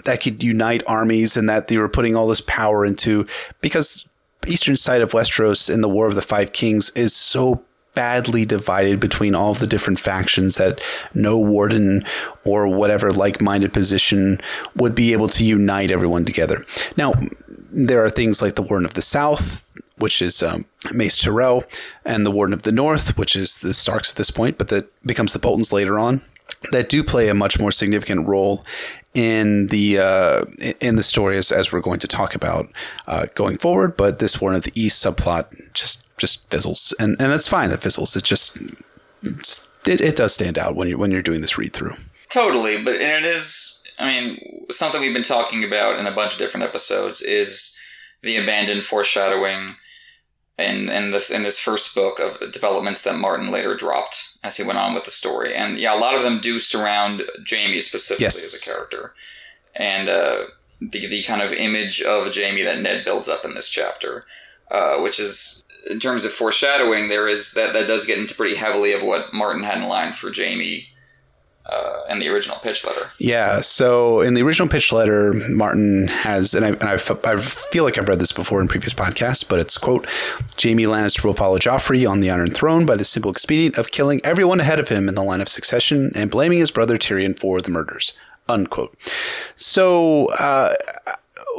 that could unite armies, and that they were putting all this power into because eastern side of Westeros in the War of the Five Kings is so badly divided between all of the different factions that no warden or whatever like-minded position would be able to unite everyone together. Now, there are things like the Warden of the South, which is um, Mace Tyrell, and the Warden of the North, which is the Starks at this point, but that becomes the Boltons later on, that do play a much more significant role in the uh, in the story as, as we're going to talk about uh, going forward. But this Warden of the East subplot just just fizzles, and and that's fine. That fizzles. It just it, it does stand out when you when you're doing this read through. Totally, but and it is. I mean, something we've been talking about in a bunch of different episodes is the abandoned foreshadowing in in this in this first book of developments that Martin later dropped as he went on with the story. And yeah, a lot of them do surround Jaime specifically Yes. as a character, and uh, the the kind of image of Jaime that Ned builds up in this chapter, uh, which is in terms of foreshadowing, there is that that does get into pretty heavily of what Martin had in line for Jaime. Uh, in the original pitch letter. Yeah. So in the original pitch letter, Martin has, and I, and I, f- I feel like I've read this before in previous podcasts, but it's quote, Jaime Lannister will follow Joffrey on the Iron Throne by the simple expedient of killing everyone ahead of him in the line of succession and blaming his brother Tyrion for the murders. Unquote. So uh,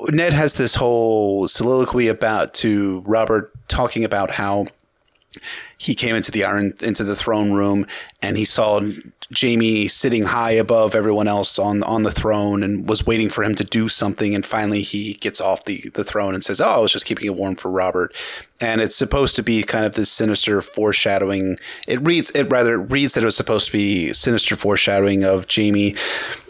Ned has this whole soliloquy about to Robert talking about how he came into the iron into the throne room and he saw Jaime sitting high above everyone else on on the throne and was waiting for him to do something and finally he gets off the the throne and says oh I was just keeping it warm for Robert and it's supposed to be kind of this sinister foreshadowing it reads it rather it reads that it was supposed to be sinister foreshadowing of Jaime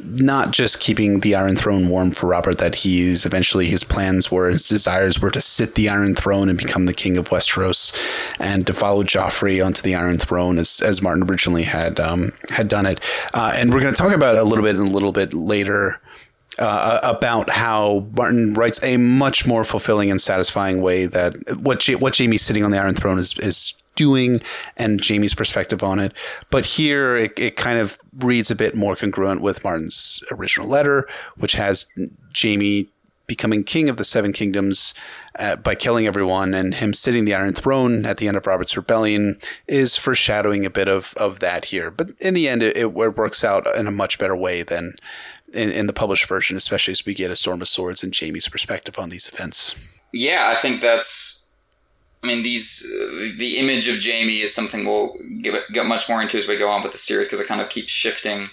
not just keeping the iron throne warm for Robert that he's eventually his plans were his desires were to sit the iron throne and become the king of Westeros and to follow Joffrey onto the Iron Throne as, as Martin originally had um, had done it. Uh, and we're going to talk about it a little bit in a little bit later uh, about how Martin writes a much more fulfilling and satisfying way that what what Jaime's sitting on the Iron Throne is is doing and Jaime's perspective on it. But here it, it kind of reads a bit more congruent with Martin's original letter, which has Jaime becoming king of the Seven Kingdoms uh, by killing everyone, and him sitting the Iron Throne at the end of Robert's Rebellion is foreshadowing a bit of, of that here. But in the end, it, it works out in a much better way than in, in the published version, especially as we get a Storm of Swords and Jaime's perspective on these events. Yeah, I think that's. I mean, these uh, the image of Jaime is something we'll get, get much more into as we go on with the series because it kind of keeps shifting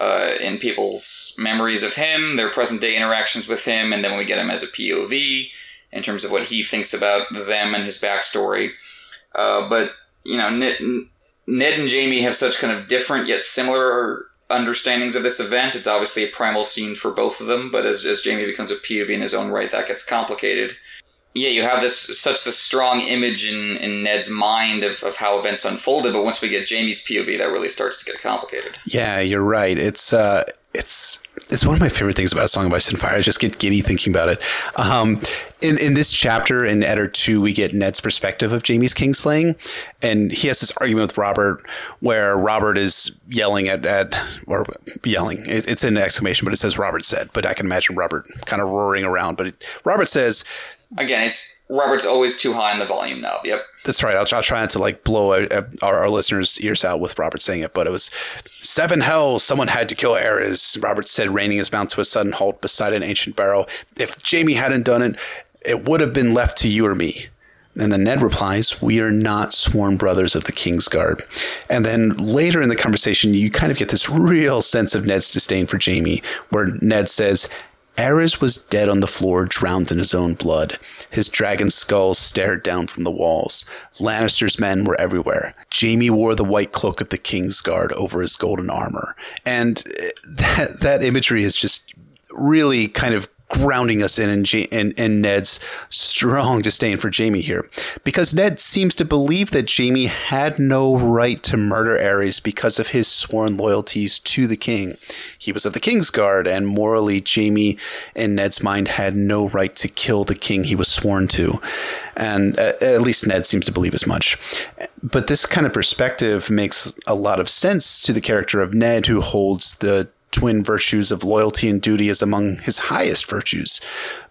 uh, in people's memories of him, their present day interactions with him, and then when we get him as a POV in terms of what he thinks about them and his backstory. Uh, but you know, Ned, Ned and Jaime have such kind of different yet similar understandings of this event. It's obviously a primal scene for both of them, but as, as Jaime becomes a POV in his own right, that gets complicated. Yeah, you have this such the strong image in, in Ned's mind of, of how events unfolded, but once we get Jaime's POV, that really starts to get complicated. Yeah, you're right. It's uh, it's it's one of my favorite things about a song of ice and fire i just get giddy thinking about it um, in, in this chapter in Eddard 2 we get ned's perspective of jaime's kingslaying and he has this argument with robert where robert is yelling at, at or yelling it, it's an exclamation but it says robert said but i can imagine robert kind of roaring around but it, robert says again it's Robert's always too high in the volume knob. Yep. That's right. I'll, I'll try not to like blow our, our, listeners' ears out with Robert saying it, but it was seven hells. Someone had to kill Aerys. Robert said, reining his mount to a sudden halt beside an ancient barrow. If Jaime hadn't done it, it would have been left to you or me. And then Ned replies, We are not sworn brothers of the King's Guard. And then later in the conversation, you kind of get this real sense of Ned's disdain for Jaime, where Ned says, Aerys was dead on the floor, drowned in his own blood. His dragon skull stared down from the walls. Lannister's men were everywhere. Jaime wore the white cloak of the King's Guard over his golden armor. And eh, that, that imagery is just really kind of grounding us in in, Ned's strong disdain for Jaime here, because Ned seems to believe that Jaime had no right to murder Aerys because of his sworn loyalties to the king. He was of the king's guard, and morally, Jaime, in Ned's mind, had no right to kill the king he was sworn to, and uh, at least Ned seems to believe as much. But this kind of perspective makes a lot of sense to the character of Ned, who holds the twin virtues of loyalty and duty as among his highest virtues.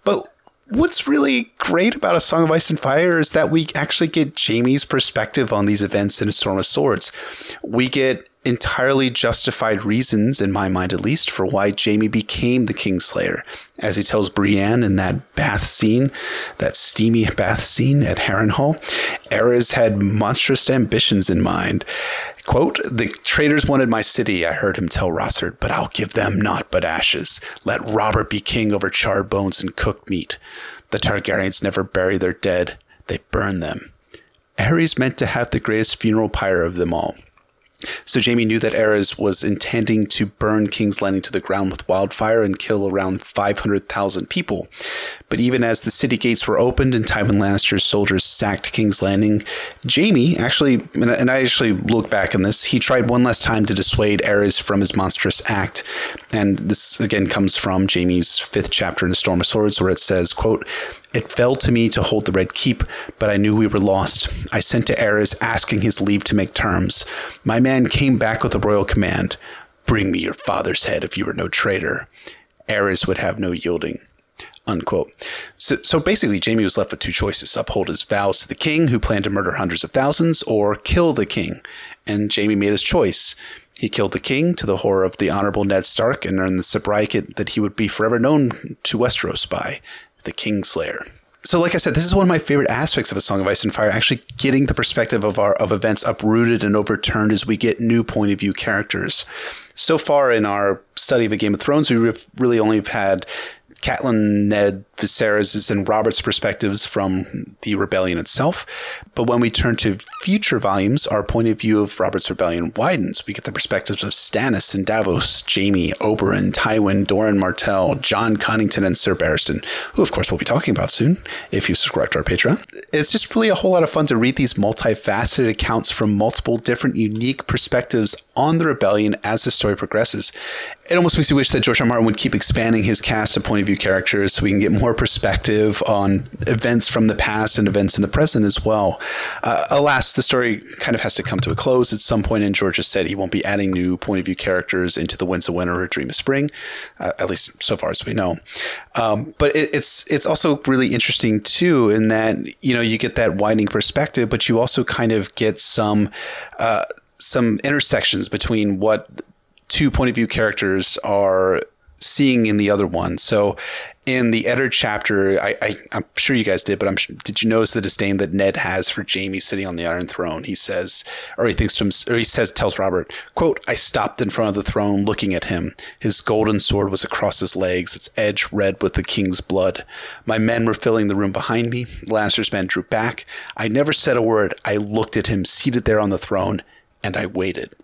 But what's really great about A Song of Ice and Fire is that we actually get Jaime's perspective on these events in A Storm of Swords. We get entirely justified reasons, in my mind at least, for why Jaime became the Kingslayer. As he tells Brienne in that bath scene, that steamy bath scene at Harrenhal, Aerys had monstrous ambitions in mind. Quote, the traitors wanted my city, I heard him tell Rossart, but I'll give them naught but ashes. Let Robert be king over charred bones and cooked meat. The Targaryens never bury their dead, they burn them. Aerys meant to have the greatest funeral pyre of them all. So Jaime knew that Aerys was intending to burn King's Landing to the ground with wildfire and kill around 500,000 people. But even as the city gates were opened and Tywin Lannister's soldiers sacked King's Landing, Jaime actually, and I actually look back on this, he tried one last time to dissuade Aerys from his monstrous act. And this again comes from Jaime's fifth chapter in the Storm of Swords, where it says, quote, it fell to me to hold the Red Keep, but I knew we were lost. I sent to Aerys asking his leave to make terms. My man came back with a royal command Bring me your father's head if you are no traitor. Aerys would have no yielding. Unquote. So, so basically, Jaime was left with two choices uphold his vows to the king, who planned to murder hundreds of thousands, or kill the king. And Jaime made his choice. He killed the king to the horror of the honorable Ned Stark and earned the sobriquet that he would be forever known to Westeros by the Kingslayer. So, like I said, this is one of my favorite aspects of A Song of Ice and Fire, actually getting the perspective of our of events uprooted and overturned as we get new point of view characters. So far in our study of A Game of Thrones, we really only have had Catelyn, Ned, Viserys' and Robert's perspectives from the rebellion itself. But when we turn to future volumes, our point of view of Robert's rebellion widens. We get the perspectives of Stannis and Davos, Jaime, Oberyn, Tywin, Doran Martell, Jon Connington, and Sir Barristan, who, of course, we'll be talking about soon if you subscribe to our Patreon. It's just really a whole lot of fun to read these multifaceted accounts from multiple different unique perspectives on the rebellion as the story progresses. It almost makes me wish that George R. Martin would keep expanding his cast of point of view characters so we can get more perspective on events from the past and events in the present as well. Uh, alas, the story kind of has to come to a close at some point, and George has said he won't be adding new point of view characters into The Winds of Winter or Dream of Spring, uh, at least so far as we know. Um, but it, it's it's also really interesting too in that you know you get that widening perspective, but you also kind of get some. Uh, some intersections between what two point of view characters are seeing in the other one. So in the Eddard chapter, I, I, am sure you guys did, but I'm did you notice the disdain that Ned has for Jaime sitting on the Iron Throne? He says, or he thinks him, or he says, tells Robert, "quote I stopped in front of the throne, looking at him. His golden sword was across his legs, its edge red with the king's blood. My men were filling the room behind me. Lannister's men drew back. I never said a word. I looked at him seated there on the throne." and I waited.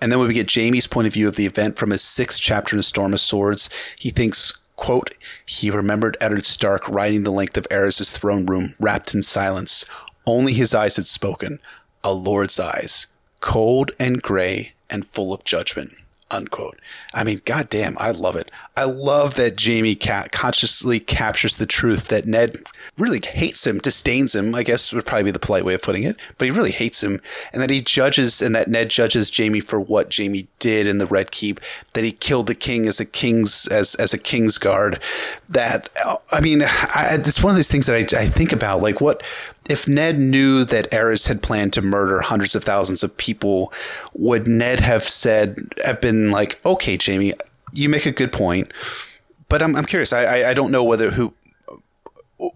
And then when we get Jaime's point of view of the event from his sixth chapter in A Storm of Swords, he thinks, quote, he remembered Eddard Stark riding the length of Aerys' throne room, wrapped in silence. Only his eyes had spoken, a lord's eyes, cold and gray and full of judgment unquote. I mean, goddamn, I love it. I love that Jaime consciously captures the truth that Ned really hates him, disdains him, I guess would probably be the polite way of putting it, but he really hates him. And that he judges, and that Ned judges Jaime for what Jaime did in the Red Keep, that he killed the king as a king's, as, as a king's guard. That, uh, I mean, I, it's one of those things that I, I think about, like what, if Ned knew that Aerys had planned to murder hundreds of thousands of people, would Ned have said, have been like, okay, Jaime, you make a good point, but I'm, I'm curious. I, I, I don't know whether who,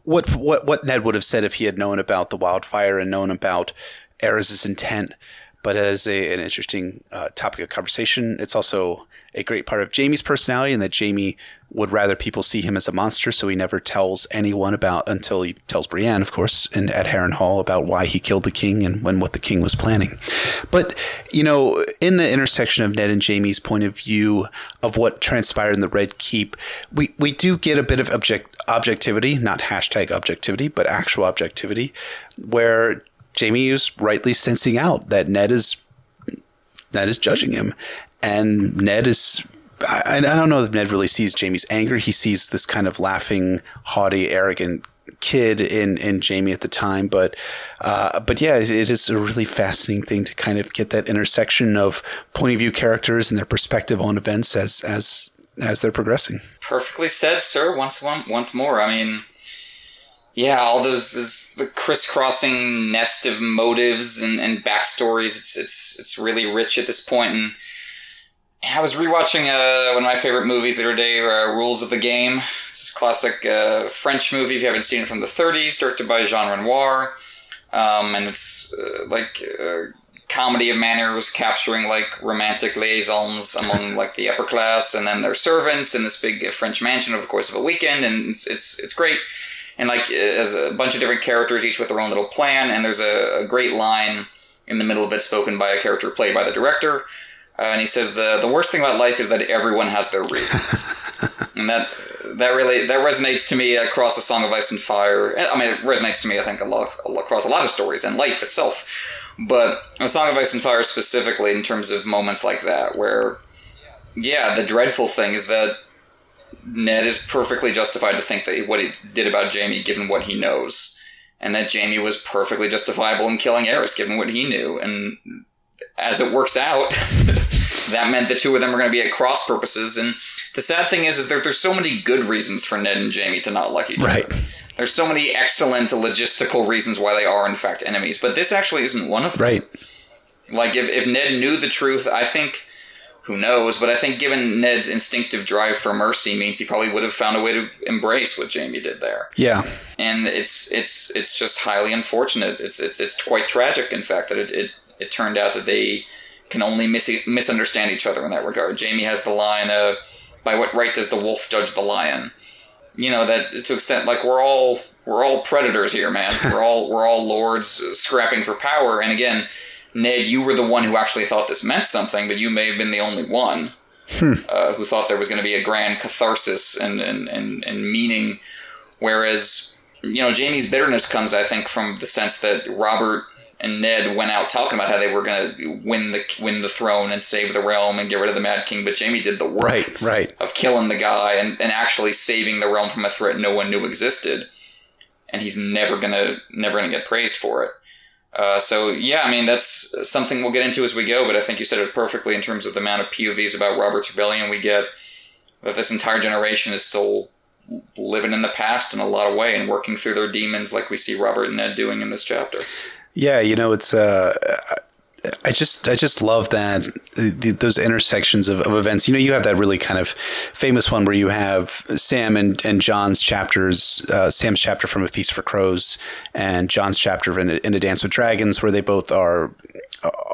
what, what, what Ned would have said if he had known about the wildfire and known about Aerys's intent. But as a, an interesting uh, topic of conversation, it's also a great part of Jaime's personality, and that Jaime would rather people see him as a monster, so he never tells anyone about until he tells Brienne, of course, and at Harrenhal about why he killed the king and when what the king was planning. But you know, in the intersection of Ned and Jaime's point of view of what transpired in the Red Keep, we we do get a bit of object objectivity, not hashtag objectivity, but actual objectivity, where Jaime is rightly sensing out that Ned is Ned is judging him and Ned is. I, I don't know if Ned really sees Jaime's anger. He sees this kind of laughing, haughty, arrogant kid in in Jaime at the time, but uh, but yeah, it is a really fascinating thing to kind of get that intersection of point of view characters and their perspective on events as as as they're progressing. Perfectly said, sir. Once one once more. I mean, yeah, all those this, the crisscrossing nest of motives and, and backstories. It's it's it's really rich at this point, and I was rewatching uh, one of my favorite movies the other day, uh, Rules of the Game. It's a classic uh, French movie, if you haven't seen it, from the 30s, directed by Jean Renoir. Um, and it's uh, like a comedy of manners capturing like romantic liaisons among like the upper class and then their servants in this big French mansion over the course of a weekend. And it's, it's, it's great. And like, as a bunch of different characters, each with their own little plan. And there's a, a great line in the middle of it spoken by a character played by the director uh, and he says the the worst thing about life is that everyone has their reasons, and that that really that resonates to me across a Song of Ice and Fire. I mean, it resonates to me. I think a lot across a lot of stories and life itself, but a Song of Ice and Fire specifically in terms of moments like that where, yeah, the dreadful thing is that Ned is perfectly justified to think that what he did about Jaime, given what he knows, and that Jaime was perfectly justifiable in killing Aerys, given what he knew, and as it works out, that meant the two of them are going to be at cross purposes. And the sad thing is, is that there's so many good reasons for Ned and Jaime to not like each right. other. There's so many excellent logistical reasons why they are in fact enemies, but this actually isn't one of them. Right. Like if, if Ned knew the truth, I think who knows, but I think given Ned's instinctive drive for mercy means he probably would have found a way to embrace what Jaime did there. Yeah. And it's it's it's just highly unfortunate. It's it's it's quite tragic in fact that it, it it turned out that they can only mis- misunderstand each other in that regard. Jaime has the line of, "By what right does the wolf judge the lion?" you know that to extent like we're all we're all predators here, man. we're all we're all lords scrapping for power. And again, Ned, you were the one who actually thought this meant something, but you may have been the only one hmm. uh, who thought there was going to be a grand catharsis and and, and and meaning. Whereas you know Jaime's bitterness comes, I think, from the sense that Robert and Ned went out talking about how they were going to win the win the throne and save the realm and get rid of the Mad King, but Jaime did the work right, right. of killing the guy and, and actually saving the realm from a threat no one knew existed, and he's never gonna never gonna get praised for it. Uh, so yeah, I mean that's something we'll get into as we go, but I think you said it perfectly in terms of the amount of POVs about Robert's rebellion we get. That this entire generation is still living in the past in a lot of way and working through their demons, like we see Robert and Ned doing in this chapter. Yeah, you know, it's uh, I just I just love that those intersections of, of, events. You know, you have that really kind of famous one where you have Sam and, and Jon's chapters, uh, Sam's chapter from A Feast for Crows, and Jon's chapter in a, in a Dance with Dragons, where they both are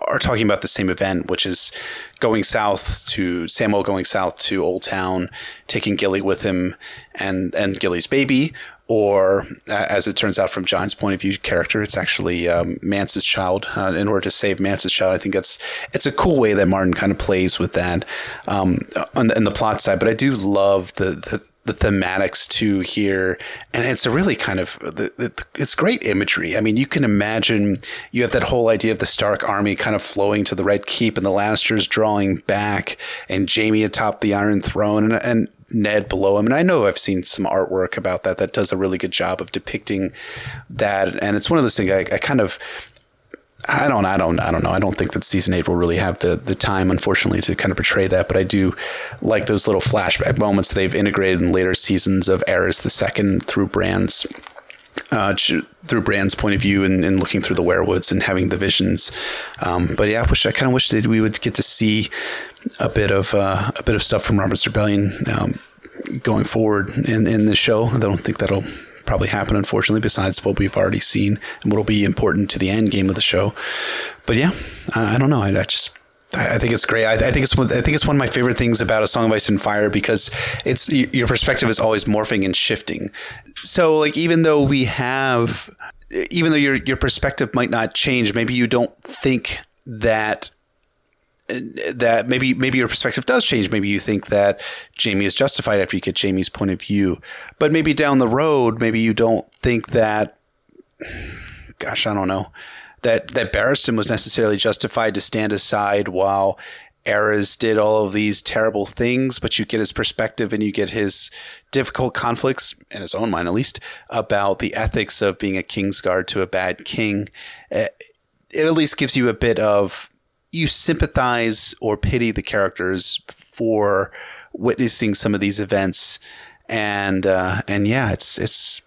are talking about the same event, which is going south to Samuel going south to Oldtown, taking Gilly with him, and and Gilly's baby, or as it turns out from Jon's point of view character, it's actually um, Mance's child. Uh, in order to save Mance's child, I think that's it's a cool way that Martin kind of plays with that um, on, the, the plot side. But I do love the, the the thematics too here, and it's a really kind of it's great imagery. I mean, you can imagine you have that whole idea of the Stark army kind of flowing to the Red Keep, and the Lannisters drawing back, and Jaime atop the Iron Throne, and, and Ned below him. And I know I've seen some artwork about that that does a really good job of depicting that. And it's one of those things I, I kind of I don't, I don't, I don't know. I don't think that season eight will really have the the time, unfortunately, to kind of portray that. But I do like those little flashback moments they've integrated in later seasons of Aerys the Second through Bran's uh, through Bran's point of view and, and, looking through the weirwoods and having the visions. Um, but yeah, I wish I kind of wish that we would get to see a bit of uh, a bit of stuff from Robert's Rebellion um, going forward in in the show. I don't think that'll probably happen, unfortunately. Besides what we've already seen and what will be important to the end game of the show. But yeah, I, I don't know. I, I just I think it's great. I, I, think it's one, I think it's one of my favorite things about a song of ice and fire because it's your perspective is always morphing and shifting. So like even though we have, even though your your perspective might not change, maybe you don't think that that maybe maybe your perspective does change. Maybe you think that Jaime is justified after you get Jaime's point of view, but maybe down the road, maybe you don't think that. Gosh, I don't know that that Barristan was necessarily justified to stand aside while Aerys did all of these terrible things, but you get his perspective and you get his difficult conflicts, in his own mind at least, about the ethics of being a Kingsguard to a bad king. Eh, it at least gives you a bit of you sympathize or pity the characters for witnessing some of these events, and uh, and yeah, it's it's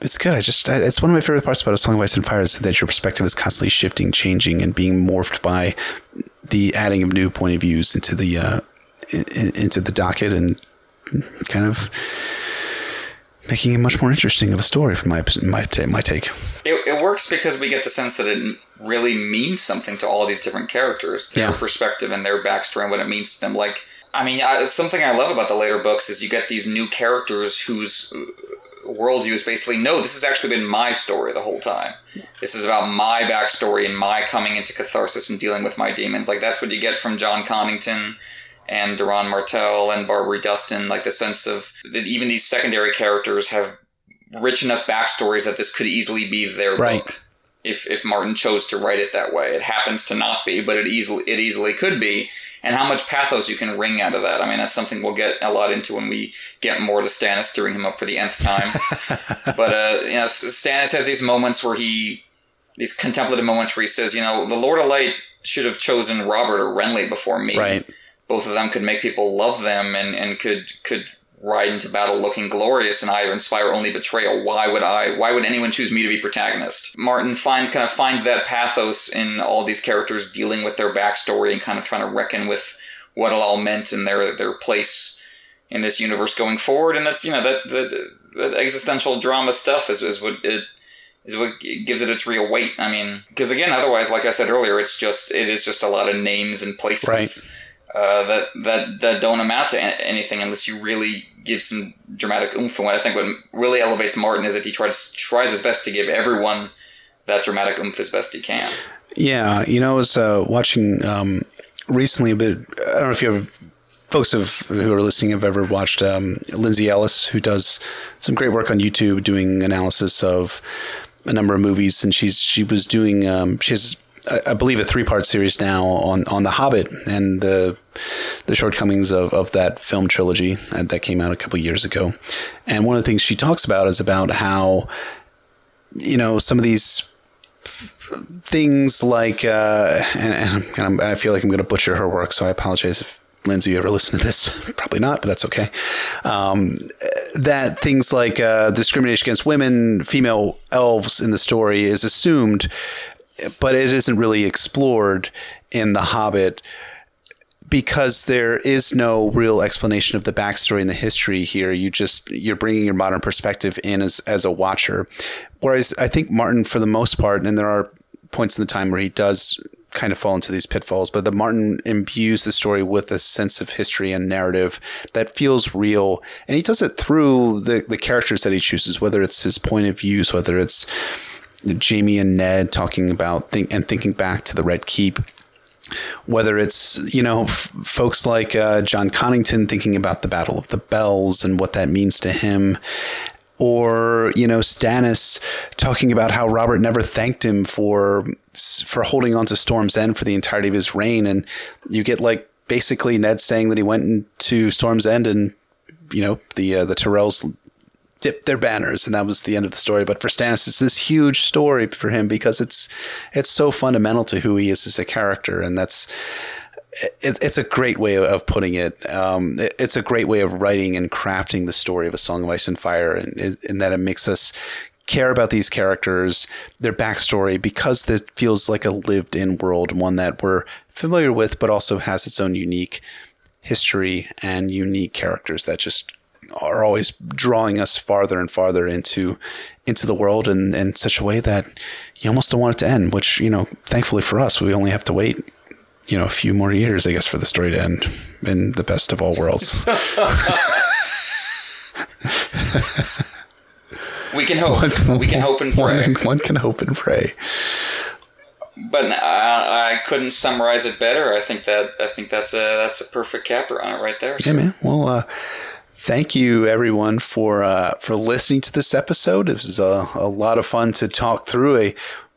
it's good. I just I, it's one of my favorite parts about a song of ice and fire is that your perspective is constantly shifting, changing, and being morphed by the adding of new point of views into the uh, in, into the docket and kind of making it much more interesting of a story from my my, my take. It, it works because we get the sense that it really means something to all these different characters, their yeah. perspective and their backstory and what it means to them. Like, I mean, I, something I love about the later books is you get these new characters whose uh, worldview is basically no, this has actually been my story the whole time. This is about my backstory and my coming into catharsis and dealing with my demons. Like that's what you get from Jon Connington and Doran Martell and Barbrey Dustin. Like the sense of that even these secondary characters have rich enough backstories that this could easily be their right. book if if Martin chose to write it that way. It happens to not be, but it easily it easily could be. And how much pathos you can wring out of that. I mean, that's something we'll get a lot into when we get more to Stannis, steering him up for the nth time. but uh, you know, Stannis has these moments where he, these contemplative moments where he says, you know, the Lord of Light should have chosen Robert or Renly before me. Right. Both of them could make people love them and, and could could ride into battle looking glorious and I inspire only betrayal. Why would I? Why would anyone choose me to be protagonist? Martin finds kind of finds that pathos in all these characters dealing with their backstory and kind of trying to reckon with what it all meant and their their place in this universe going forward. And that's you know that the, the existential drama stuff is, is what it is what gives it its real weight. I mean, because again, otherwise, like I said earlier, it's just it is just a lot of names and places. Right uh, that that that don't amount to anything unless you really give some dramatic oomph. And what I think what really elevates Martin is that he tries tries his best to give everyone that dramatic oomph as best he can. Yeah, you know, I was uh, watching um, recently a bit. I don't know if you have folks have, who are listening have ever watched um, Lindsay Ellis, who does some great work on YouTube doing analysis of a number of movies, and she's she was doing um, she has I believe a three part series now on on the Hobbit and the the shortcomings of, of that film trilogy that came out a couple years ago. And one of the things she talks about is about how you know some of these things like uh, and, and, i feel like I'm going to butcher her work, so I apologize if Lindsay, you ever listen to this? Probably not, but that's okay. Um, that things like uh, discrimination against women, female elves in the story is assumed, but it isn't really explored in The Hobbit because there is no real explanation of the backstory and the history here. You just you're bringing your modern perspective in as as a watcher. Whereas I think Martin, for the most part, and there are points in the time where he does kind of fall into these pitfalls, but the Martin imbues the story with a sense of history and narrative that feels real. And he does it through the, the characters that he chooses, whether it's his point of views, whether it's Jaime and Ned talking about think, and thinking back to the Red Keep. Whether it's you know f- folks like uh, Jon Connington thinking about the Battle of the Bells and what that means to him, or you know Stannis talking about how Robert never thanked him for for holding on to Storm's End for the entirety of his reign, and you get like basically Ned saying that he went into Storm's End and you know the uh, the Tyrells dipped their banners and that was the end of the story but for Stannis it's this huge story for him because it's it's so fundamental to who he is as a character and that's it, it's a great way of putting it. Um, it. It's a great way of writing and crafting the story of A Song of Ice and Fire, and in that it makes us care about these characters, their backstory, because it feels like a lived in world, one that we're familiar with, but also has its own unique history and unique characters that just are always drawing us farther and farther into into the world in, in such a way that you almost don't want it to end, which, you know, thankfully for us, we only have to wait you know a few more years, I guess, for the story to end in the best of all worlds. we can hope. One, we can hope and pray. One, one can hope and pray. But I, I, couldn't summarize it better. I think that I think that's a that's a perfect capper on it right there. Yeah, man. Well, uh, thank you everyone for uh, for listening to this episode. It was a, a lot of fun to talk through a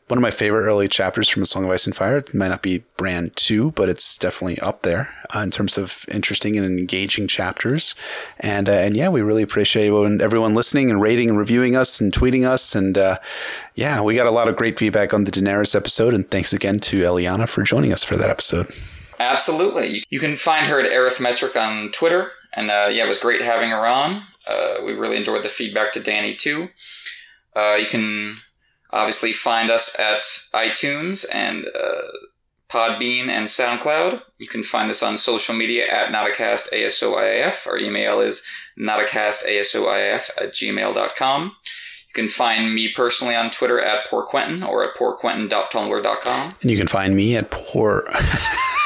one of my favorite early chapters from A Song of Ice and Fire. It might not be Bran two, but it's definitely up there uh, in terms of interesting and engaging chapters. And uh, and yeah, we really appreciate everyone listening and rating and reviewing us and tweeting us. And uh, yeah, we got a lot of great feedback on the Daenerys episode. And thanks again to Eliana for joining us for that episode. Absolutely. You can find her at Arithmetric on Twitter. And uh, yeah, it was great having her on. Uh, we really enjoyed the feedback to Dany too. Uh, you can Obviously, find us at iTunes and uh, Podbean and SoundCloud. You can find us on social media at NotaCastASOIF. Our email is NotaCastASOIF at gmail.com. You can find me personally on Twitter at Poor Quentin or at poorquentin.tumblr.com. And you can find me at Poor.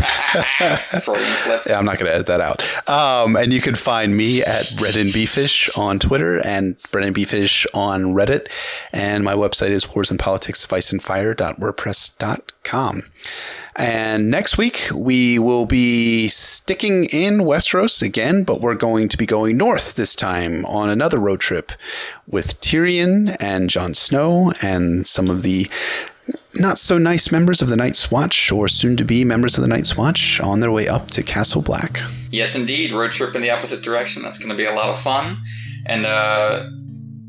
Freudian slip. Yeah, I'm not going to edit that out. Um, and you can find me at Brynden BFish on Twitter and Brynden BFish on Reddit. And my website is warsandpoliticsviceandfire.wordpress.com. And next week, we will be sticking in Westeros again, but we're going to be going north this time on another road trip with Tyrion and Jon Snow and some of the not so nice members of the Night's Watch, or soon to be members of the Night's Watch, on their way up to Castle Black. Yes, indeed. Road trip in the opposite direction. That's going to be a lot of fun. And uh,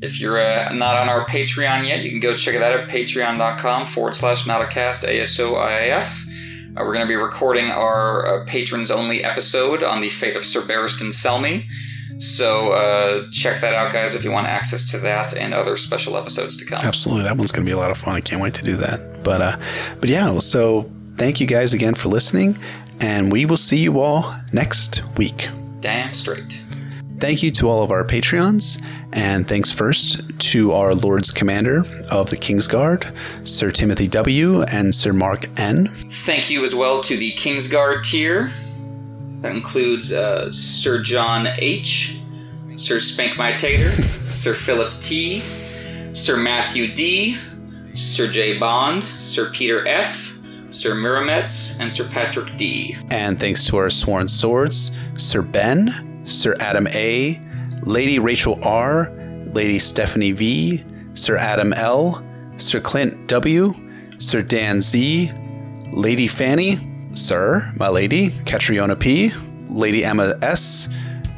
if you're uh, not on our Patreon yet, you can go check it out at patreon.com forward slash notacast. Uh, we're going to be recording our uh, patrons only episode on the fate of Sir Barristan Selmy. So uh, check that out, guys, if you want access to that and other special episodes to come. Absolutely, that one's going to be a lot of fun. I can't wait to do that. But uh, but yeah, so thank you guys again for listening, and we will see you all next week. Damn straight. Thank you to all of our Patreons, and thanks first to our Lords Commander of the Kingsguard, Sir Timothy W. and Sir Mark N. Thank you as well to the Kingsguard tier. That includes uh, Sir John H., Sir Spank My Tater, Sir Philip T., Sir Matthew D., Sir J. Bond, Sir Peter F., Sir Mirametz, and Sir Patrick D. And thanks to our sworn swords, Sir Ben, Sir Adam A., Lady Rachel R., Lady Stephanie V., Sir Adam L., Sir Clint W., Sir Dan Z., Lady Fanny, Sir, my lady, Catriona P., Lady Emma S.,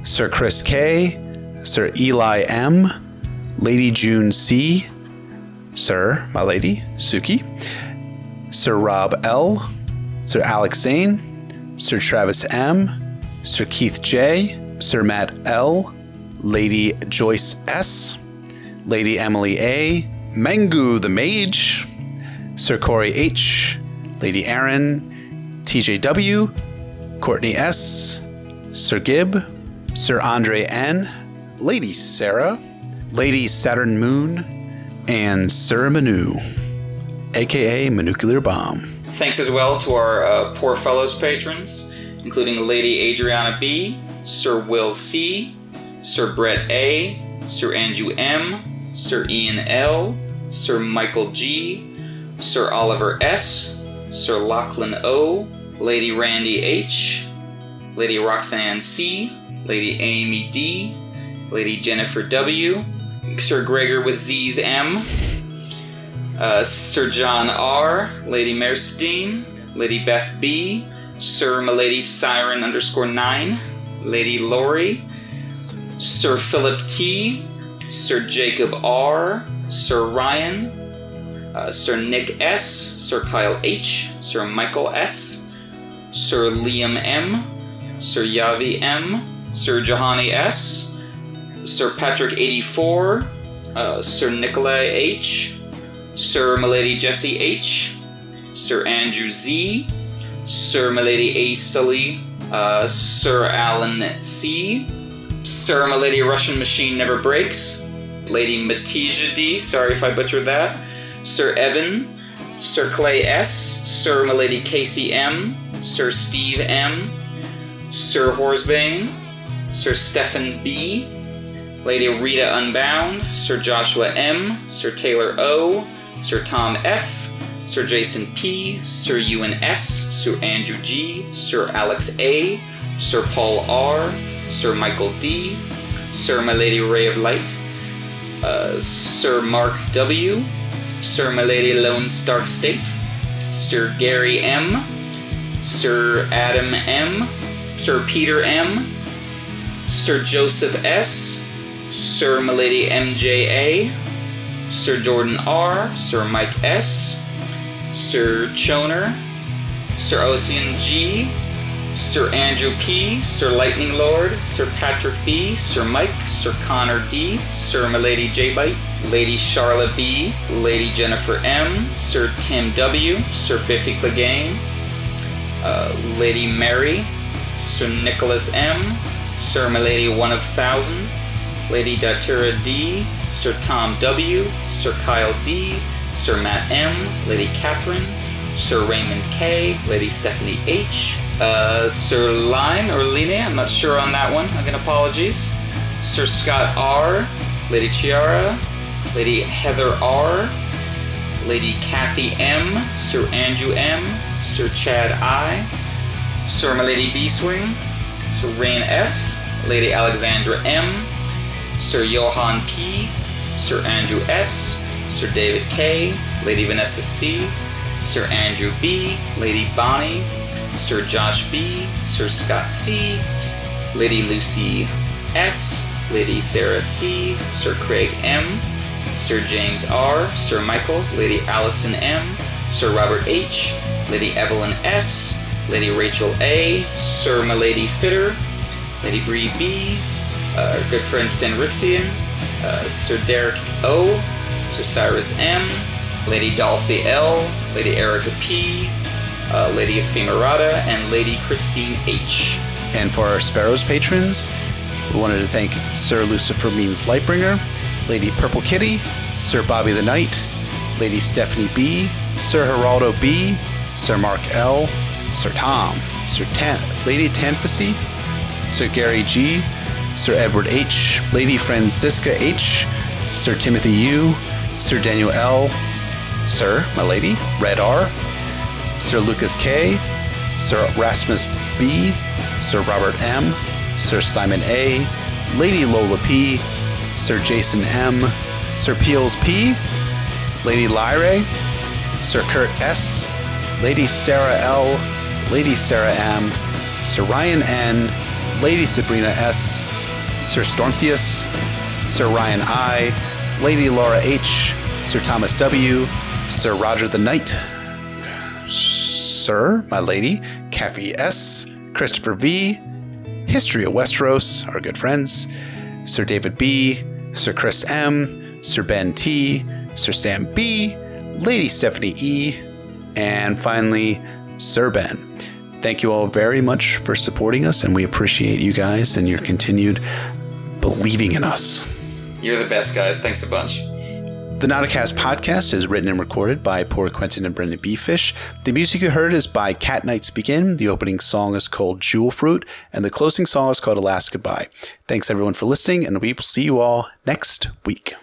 Sir Chris K., Sir Eli M., Lady June C., Sir, my lady, Suki, Sir Rob L., Sir Alex Zane, Sir Travis M., Sir Keith J., Sir Matt L., Lady Joyce S., Lady Emily A., Mangu the Mage, Sir Corey H., Lady Aaron, TJW, Courtney S., Sir Gib, Sir Andre N., Lady Sarah, Lady Saturn Moon, and Sir Manu, aka Manuclear Bomb. Thanks as well to our uh, Poor Fellows patrons, including Lady Adriana B., Sir Will C., Sir Brett A., Sir Andrew M., Sir Ian L., Sir Michael G., Sir Oliver S., Sir Lachlan O., Lady Randy H., Lady Roxanne C., Lady Amy D., Lady Jennifer W., Sir Gregor with Z's M., uh, Sir John R., Lady Mercedine, Lady Beth B., Sir Milady Siren underscore 9, Lady Laurie, Sir Philip T, Sir Jacob R, Sir Ryan, uh, Sir Nick S, Sir Kyle H, Sir Michael S, Sir Liam M, Sir Yavi M, Sir Jahani S, Sir Patrick 84, uh, Sir Nikolai H, Sir Milady Jesse H, Sir Andrew Z, Sir Milady A. Sully, uh, Sir Alan C., Sir Milady Russian Machine Never Breaks, Lady Matija D., sorry if I butchered that, Sir Evan, Sir Clay S., Sir Milady Casey M., Sir Steve M., Sir Horsbane, Sir Stephen B., Lady Rita Unbound, Sir Joshua M., Sir Taylor O., Sir Tom F., Sir Jason P., Sir Ewan S., Sir Andrew G., Sir Alex A., Sir Paul R., Sir Michael D., Sir My Lady Ray of Light, uh, Sir Mark W., Sir Milady Lone Stark State, Sir Gary M., Sir Adam M., Sir Peter M., Sir Joseph S., Sir Milady MJA, Sir Jordan R., Sir Mike S., Sir Choner, Sir Ocean G., Sir Andrew P., Sir Lightning Lord, Sir Patrick B., Sir Mike, Sir Connor D., Sir Milady J. Bite, Lady Charlotte B., Lady Jennifer M., Sir Tim W., Sir Biffy Clegane, uh, Lady Mary, Sir Nicholas M., Sir Milady One of Thousand, Lady Datura D., Sir Tom W., Sir Kyle D., Sir Matt M., Lady Catherine, Sir Raymond K., Lady Stephanie H., uh, Sir Line or Line, I'm not sure on that one, again apologies, Sir Scott R., Lady Chiara, Lady Heather R., Lady Kathy M., Sir Andrew M., Sir Chad I., Sir Milady B Swing, Sir Rain F., Lady Alexandra M., Sir Johan P., Sir Andrew S., Sir David K., Lady Vanessa C., Sir Andrew B., Lady Bonnie, Sir Josh B., Sir Scott C., Lady Lucy S., Lady Sarah C., Sir Craig M., Sir James R., Sir Michael, Lady Allison M., Sir Robert H., Lady Evelyn S., Lady Rachel A., Sir Milady Fitter, Lady Bree B., uh, our good friend Sanrixian, uh, Sir Derek O., Sir Cyrus M., Lady Dulcie L., Lady Erica P., uh, Lady Ephemerata, and Lady Christine H. And for our Sparrows patrons, We wanted to thank Sir Lucifer Means Lightbringer, Lady Purple Kitty, Sir Bobby the Knight, Lady Stephanie B, Sir Geraldo B, Sir Mark L, Sir Tom, Sir Tan- Lady Tanfasy, Sir Gary G, Sir Edward H, Lady Francisca H, Sir Timothy U, Sir Daniel L, Sir, my lady, Red R, Sir Lucas K, Sir Rasmus B, Sir Robert M, Sir Simon A, Lady Lola P, Sir Jason M, Sir Peels P, Lady Lyre, Sir Kurt S, Lady Sarah L, Lady Sarah M, Sir Ryan N, Lady Sabrina S, Sir Stormtheus, Sir Ryan I, Lady Laura H, Sir Thomas W, Sir Roger the Knight, Sir, my lady, Kathy S, Christopher V, History of Westeros, our good friends, Sir David B, Sir Chris M, Sir Ben T, Sir Sam B, Lady Stephanie E, and finally, Sir Ben. Thank you all very much for supporting us, and we appreciate you guys and your continued believing in us. You're the best, guys. Thanks a bunch. The NotaCast podcast is written and recorded by Poor Quentin and Brynden BFish. The music you heard is by Cat Nights Begin. The opening song is called Jewel Fruit, and the closing song is called Alaska Goodbye. Thanks everyone for listening, and we will see you all next week.